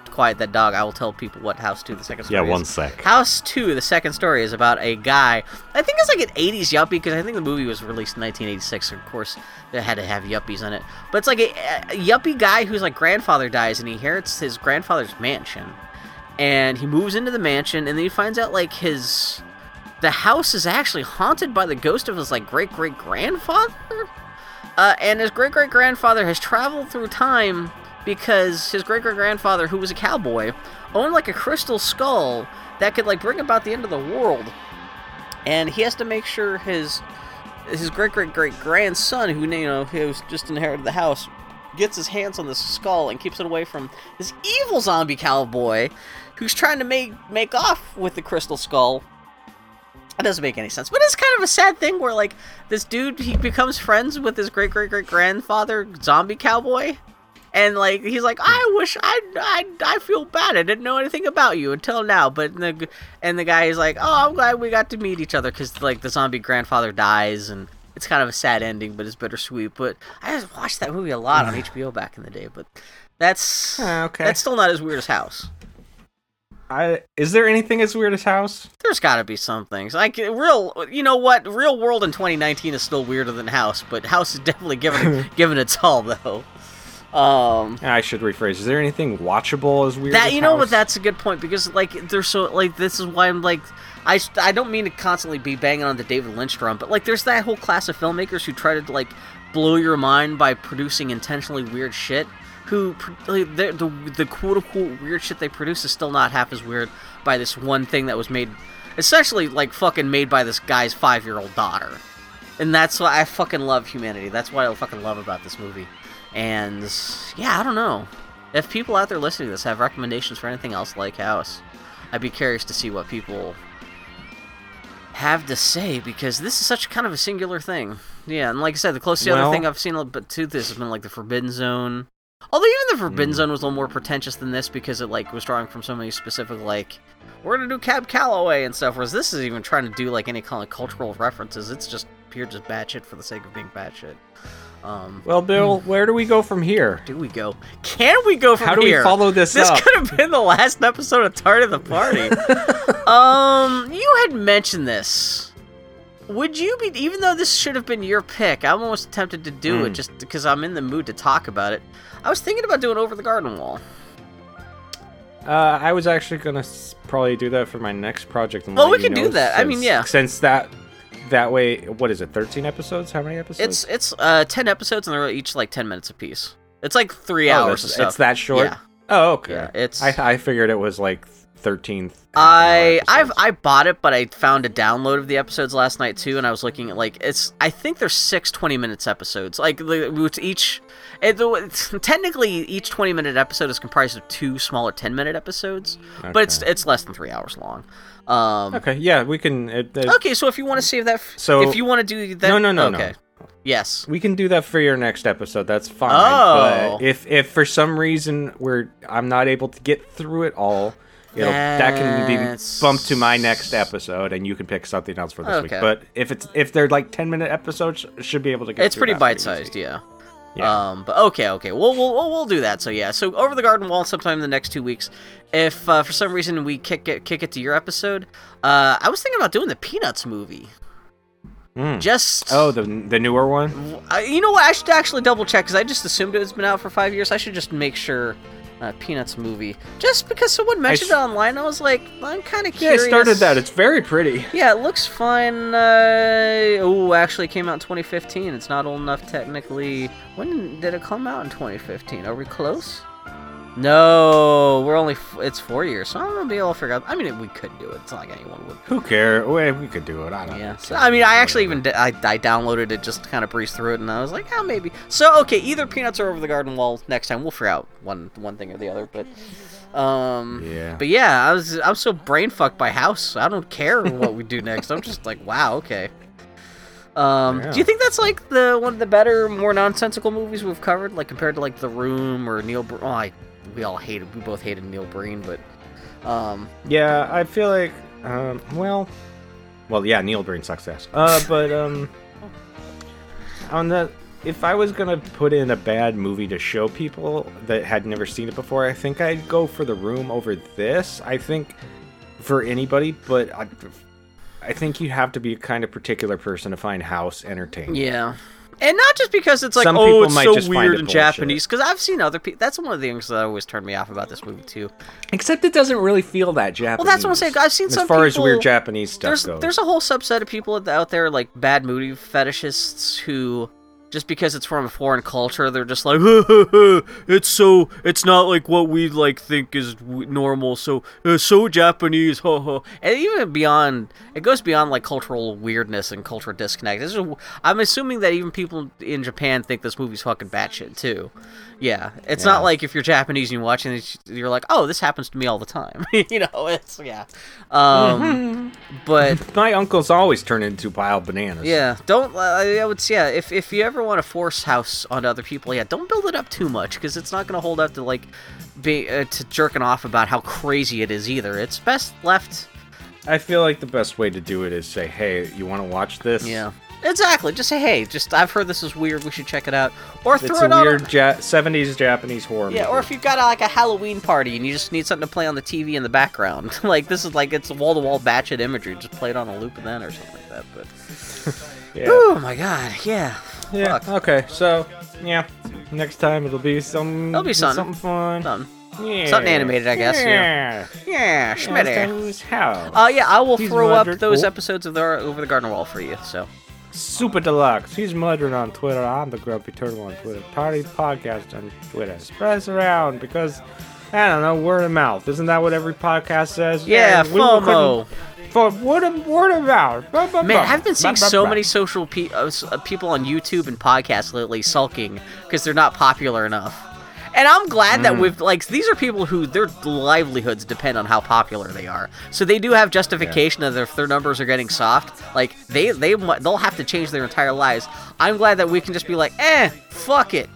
quiet that dog, I will tell people what House Two, the second story. Yeah, one is. sec. House 2, the second story, is about a guy. I think it's like an 80s yuppie because I think the movie was released in 1986. So of course, it had to have yuppies in it. But it's like a, a yuppie guy whose like grandfather dies and he inherits his grandfather's mansion. And he moves into the mansion and then he finds out like his. The house is actually haunted by the ghost of his like great great grandfather. Uh, and his great great grandfather has traveled through time because his great great grandfather, who was a cowboy, owned like a crystal skull that could like bring about the end of the world. and he has to make sure his his great great great grandson, who you know who's just inherited the house, gets his hands on this skull and keeps it away from this evil zombie cowboy, who's trying to make make off with the crystal skull. That doesn't make any sense, but it's kind of a sad thing where like this dude he becomes friends with his great great great grandfather zombie cowboy. And like he's like, I wish I, I I feel bad. I didn't know anything about you until now. But the and the guy is like, oh, I'm glad we got to meet each other because like the zombie grandfather dies and it's kind of a sad ending, but it's bittersweet. But I just watched that movie a lot on HBO back in the day. But that's Ah, okay. that's still not as weird as House. I, is there anything as weird as House? There's got to be some things like real. You know what? Real world in 2019 is still weirder than House, but House is definitely given given its all though. Um, I should rephrase. Is there anything watchable as weird? that as you know House? what? That's a good point because like they're so like this is why I'm like I I don't mean to constantly be banging on the David Lynch drum, but like there's that whole class of filmmakers who try to like blow your mind by producing intentionally weird shit. Who like, the the the quote unquote weird shit they produce is still not half as weird by this one thing that was made, essentially like fucking made by this guy's five year old daughter. And that's why I fucking love humanity. That's what I fucking love about this movie. And yeah, I don't know. If people out there listening to this have recommendations for anything else like House, I'd be curious to see what people have to say because this is such kind of a singular thing. Yeah, and like I said, the closest Well- other thing I've seen but to this has been like the Forbidden Zone. Although even the Forbidden Mm. Zone was a little more pretentious than this because it like was drawing from so many specific like we're gonna do Cab Calloway and stuff. Whereas this is even trying to do like any kind of cultural references. It's just pure just batshit for the sake of being batshit. Um, Well, Bill, where do we go from here? do we go? Can we go from How do here? we follow this, This up? could have been the last episode of Tardy of the Party. um, you had mentioned this. Would you be, even though this should have been your pick, I'm almost tempted to do it Hmm. just because I'm in the mood to talk about it. I was thinking about doing Over the Garden Wall. Uh, I was actually gonna probably do that for my next project. Oh, let we can do that. I mean, yeah. Since that, that way, what is it? Thirteen episodes? How many episodes? It's it's uh ten episodes and they're each like ten minutes apiece. It's like three Oh, hours it's, it's that short. Yeah. Oh, okay. Yeah, it's- I, I figured it was like thirteen. I I've I bought it, but I found a download of the episodes last night too, and I was looking at like it's I think there's six 20 minutes episodes, like the- each. It, it's- technically, each 20 minute episode is comprised of two smaller 10 minute episodes, but it's it's less than three hours long. Um, Okay, yeah, we can. It, it- okay, so if you want to save that, f- So- if you want to do that, No, no, no, no. yes, We can do that for your next episode. That's fine. Oh. But if if for some reason we're I'm not able to get through it all, it'll that can be bumped to my next episode, and you can pick something else for this week. But if it's if they're like ten minute episodes, should be able to get. It. It's pretty bite sized, yeah. Yeah. Um, but okay, okay, we'll, we'll we'll we'll do that. So yeah, so over the garden wall sometime in the next two weeks. If uh, for some reason we kick it kick it to your episode, uh, I was thinking about doing the Peanuts movie. Mm. Just Oh, the the newer one. uh, you know what? I should actually double check because I just assumed it's been out for five years. I should just make sure. Uh, Peanuts movie, just because someone mentioned s- it online, I was like, I'm kind of Yeah, curious. I started that. It's very pretty. Yeah, it looks fine. Uh, oh, actually, came out in 2015. It's not old enough technically. When did it come out in 2015? Are we close? No, we're only. F- it's four years, so I'm gonna be able to figure out. I mean, we could do it. It's not like anyone would. Who cares? We, we could do it. I don't Yeah. know. So, I mean, I actually even—I—I downloaded it just to kind of breeze through it, and I was like, oh, maybe. So okay, either Peanuts or Over the Garden Wall. Next time, we'll figure out one one thing or the other. But um, Yeah. but yeah, I was I'm so brain fucked by House. I don't care what we do next. I'm just like, wow, okay. Um, Yeah. do you think that's like the one of the better, more nonsensical movies we've covered, like compared to like The Room or Neil? Br- oh, I we all hated, we both hated Neil Breen, but um, Yeah, I feel like, um, well, well, yeah, Neil Breen sucks ass. Uh, but um, on the, if I was gonna put in a bad movie to show people that had never seen it before, I think I'd go for The Room over this. I think for anybody, but I, I think you have to be a kind of particular person to find House entertaining. yeah. And not just because it's like, Some oh, it's might so just weird it in. Japanese. Because I've seen other people. That's one of the things that always turned me off about this movie too. Except it doesn't really feel that Japanese. Well, that's what I'm saying. I've seen as some far as weird Japanese stuff there's goes. there's a whole subset of people out there like bad movie fetishists who just because it's from a foreign culture, they're just like, it's so, it's not like what we like think is w- normal. So, uh, so Japanese, ha ha. And even beyond, it goes beyond like cultural weirdness and cultural disconnect. This is, I'm assuming that even people in Japan think this movie's fucking batshit too. Yeah, it's Yeah. not like if you're Japanese and you're watching it, you're like, oh, this happens to me all the time. you know, it's yeah. Um, but My uncles always turn into wild bananas. yeah, don't. Uh, I would say, yeah. If if you ever want to force house on other people, yeah, don't build it up too much because it's not gonna hold up to like be uh, to jerking off about how crazy it is either. It's best left. I feel like the best way to do it is say, "Hey, you want to watch this?" Yeah, exactly. Just say, hey, just I've heard this is weird. We should check it out, or It's throw a it on. weird ja- 70s Japanese horror yeah, movie. or if you've got uh, like a Halloween party and you just need something to play on the TV in the background, like this is like it's wall to wall batshit imagery. Just play it on a loop and then or something like that. But yeah. oh my god, yeah, yeah. fuck. Okay, so yeah, next time it'll be some It'll be something. something fun. Done. Yeah. Something animated, I guess, Yeah. Yeah, Schmitty. Schmitty. How? Uh, yeah, I will He's throw up those Oh. episodes of the Over the Garden Wall for you. So Super Deluxe. He's Mudron on Twitter. I'm the Grumpy Turtle on Twitter. Party Podcast on Twitter. Spread us around because, I don't know, word of mouth. Isn't that what every podcast says? yeah, we FOMO. Couldn't- For word of, word of mouth. Blah, blah, Man. I've been seeing Blah, so many social pe- uh, uh, people on YouTube and podcasts lately sulking because they're not popular enough. And I'm glad Mm. that we've like these are people who their livelihoods depend on how popular they are. So they do have justification of if their numbers are getting soft. Like they they they'll have to change their entire lives. I'm glad that we can just be like, eh, fuck it.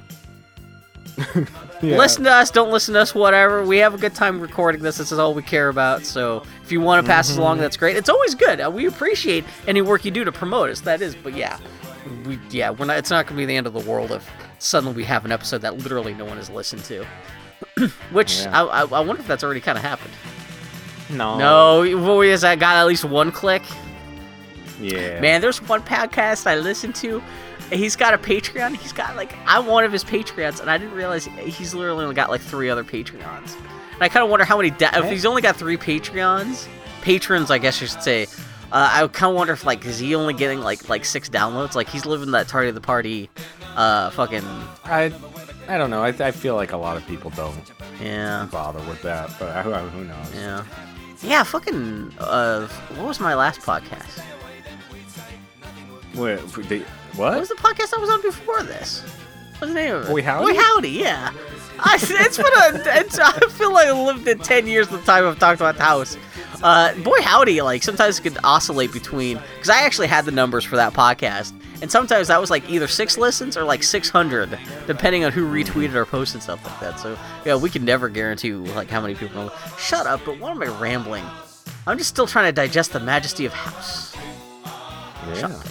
Yeah. Listen to us, don't listen to us, whatever. We have a good time recording this. This is all we care about. So if you want to pass us along, that's great. It's always good. Uh, We appreciate any work you do to promote us. That is, but yeah, we yeah, we're not. It's not going to be the end of the world if suddenly we have an episode that literally no one has listened to. Which Yeah. I, I, I wonder if that's already kind of happened. No. No, what is that? Got at least one click. Yeah. Man, there's one podcast I listened to. He's got a Patreon. He's got like I'm one of his Patreons, and I didn't realize he's literally only got like three other Patreons. And I kind of wonder how many. Da- if he's only got three Patreons, patrons, I guess you should say. Uh, I kind of wonder if like is he only getting like like six downloads? Like he's living that tardy of the party, uh, fucking I, I don't know. I, I feel like a lot of people don't yeah, bother with that, but who, who knows? yeah, yeah. Fucking uh, what was my last podcast? Wait, they, What what? was the podcast I was on before this? What's the name of it? Boy Howdy? Boy Howdy, yeah. I, it's been a. It's, I feel like I lived in ten years the time I've talked about the house. Uh, Boy Howdy, like sometimes it could oscillate between because I actually had the numbers for that podcast, and sometimes that was like either six listens or like six hundred, depending on who retweeted or posted stuff like that. So yeah, we can never guarantee like how many people. Know. Shut up! But what am I rambling? I'm just still trying to digest the majesty of house. Yeah.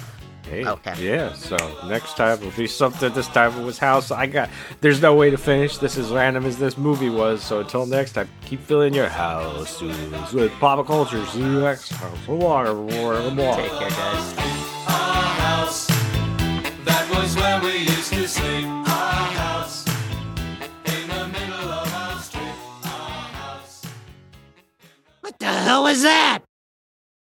Hey, Okay. Yeah, so next time will be something. This time it was house. I got. There's no way to finish this as random as this movie was. So until next time, keep filling your house with pop culture. See you next time. Water, water, water. Take care, guys. Our house. That was where we used to sleep. Our house. In the middle of our street. Our house. What the hell was that?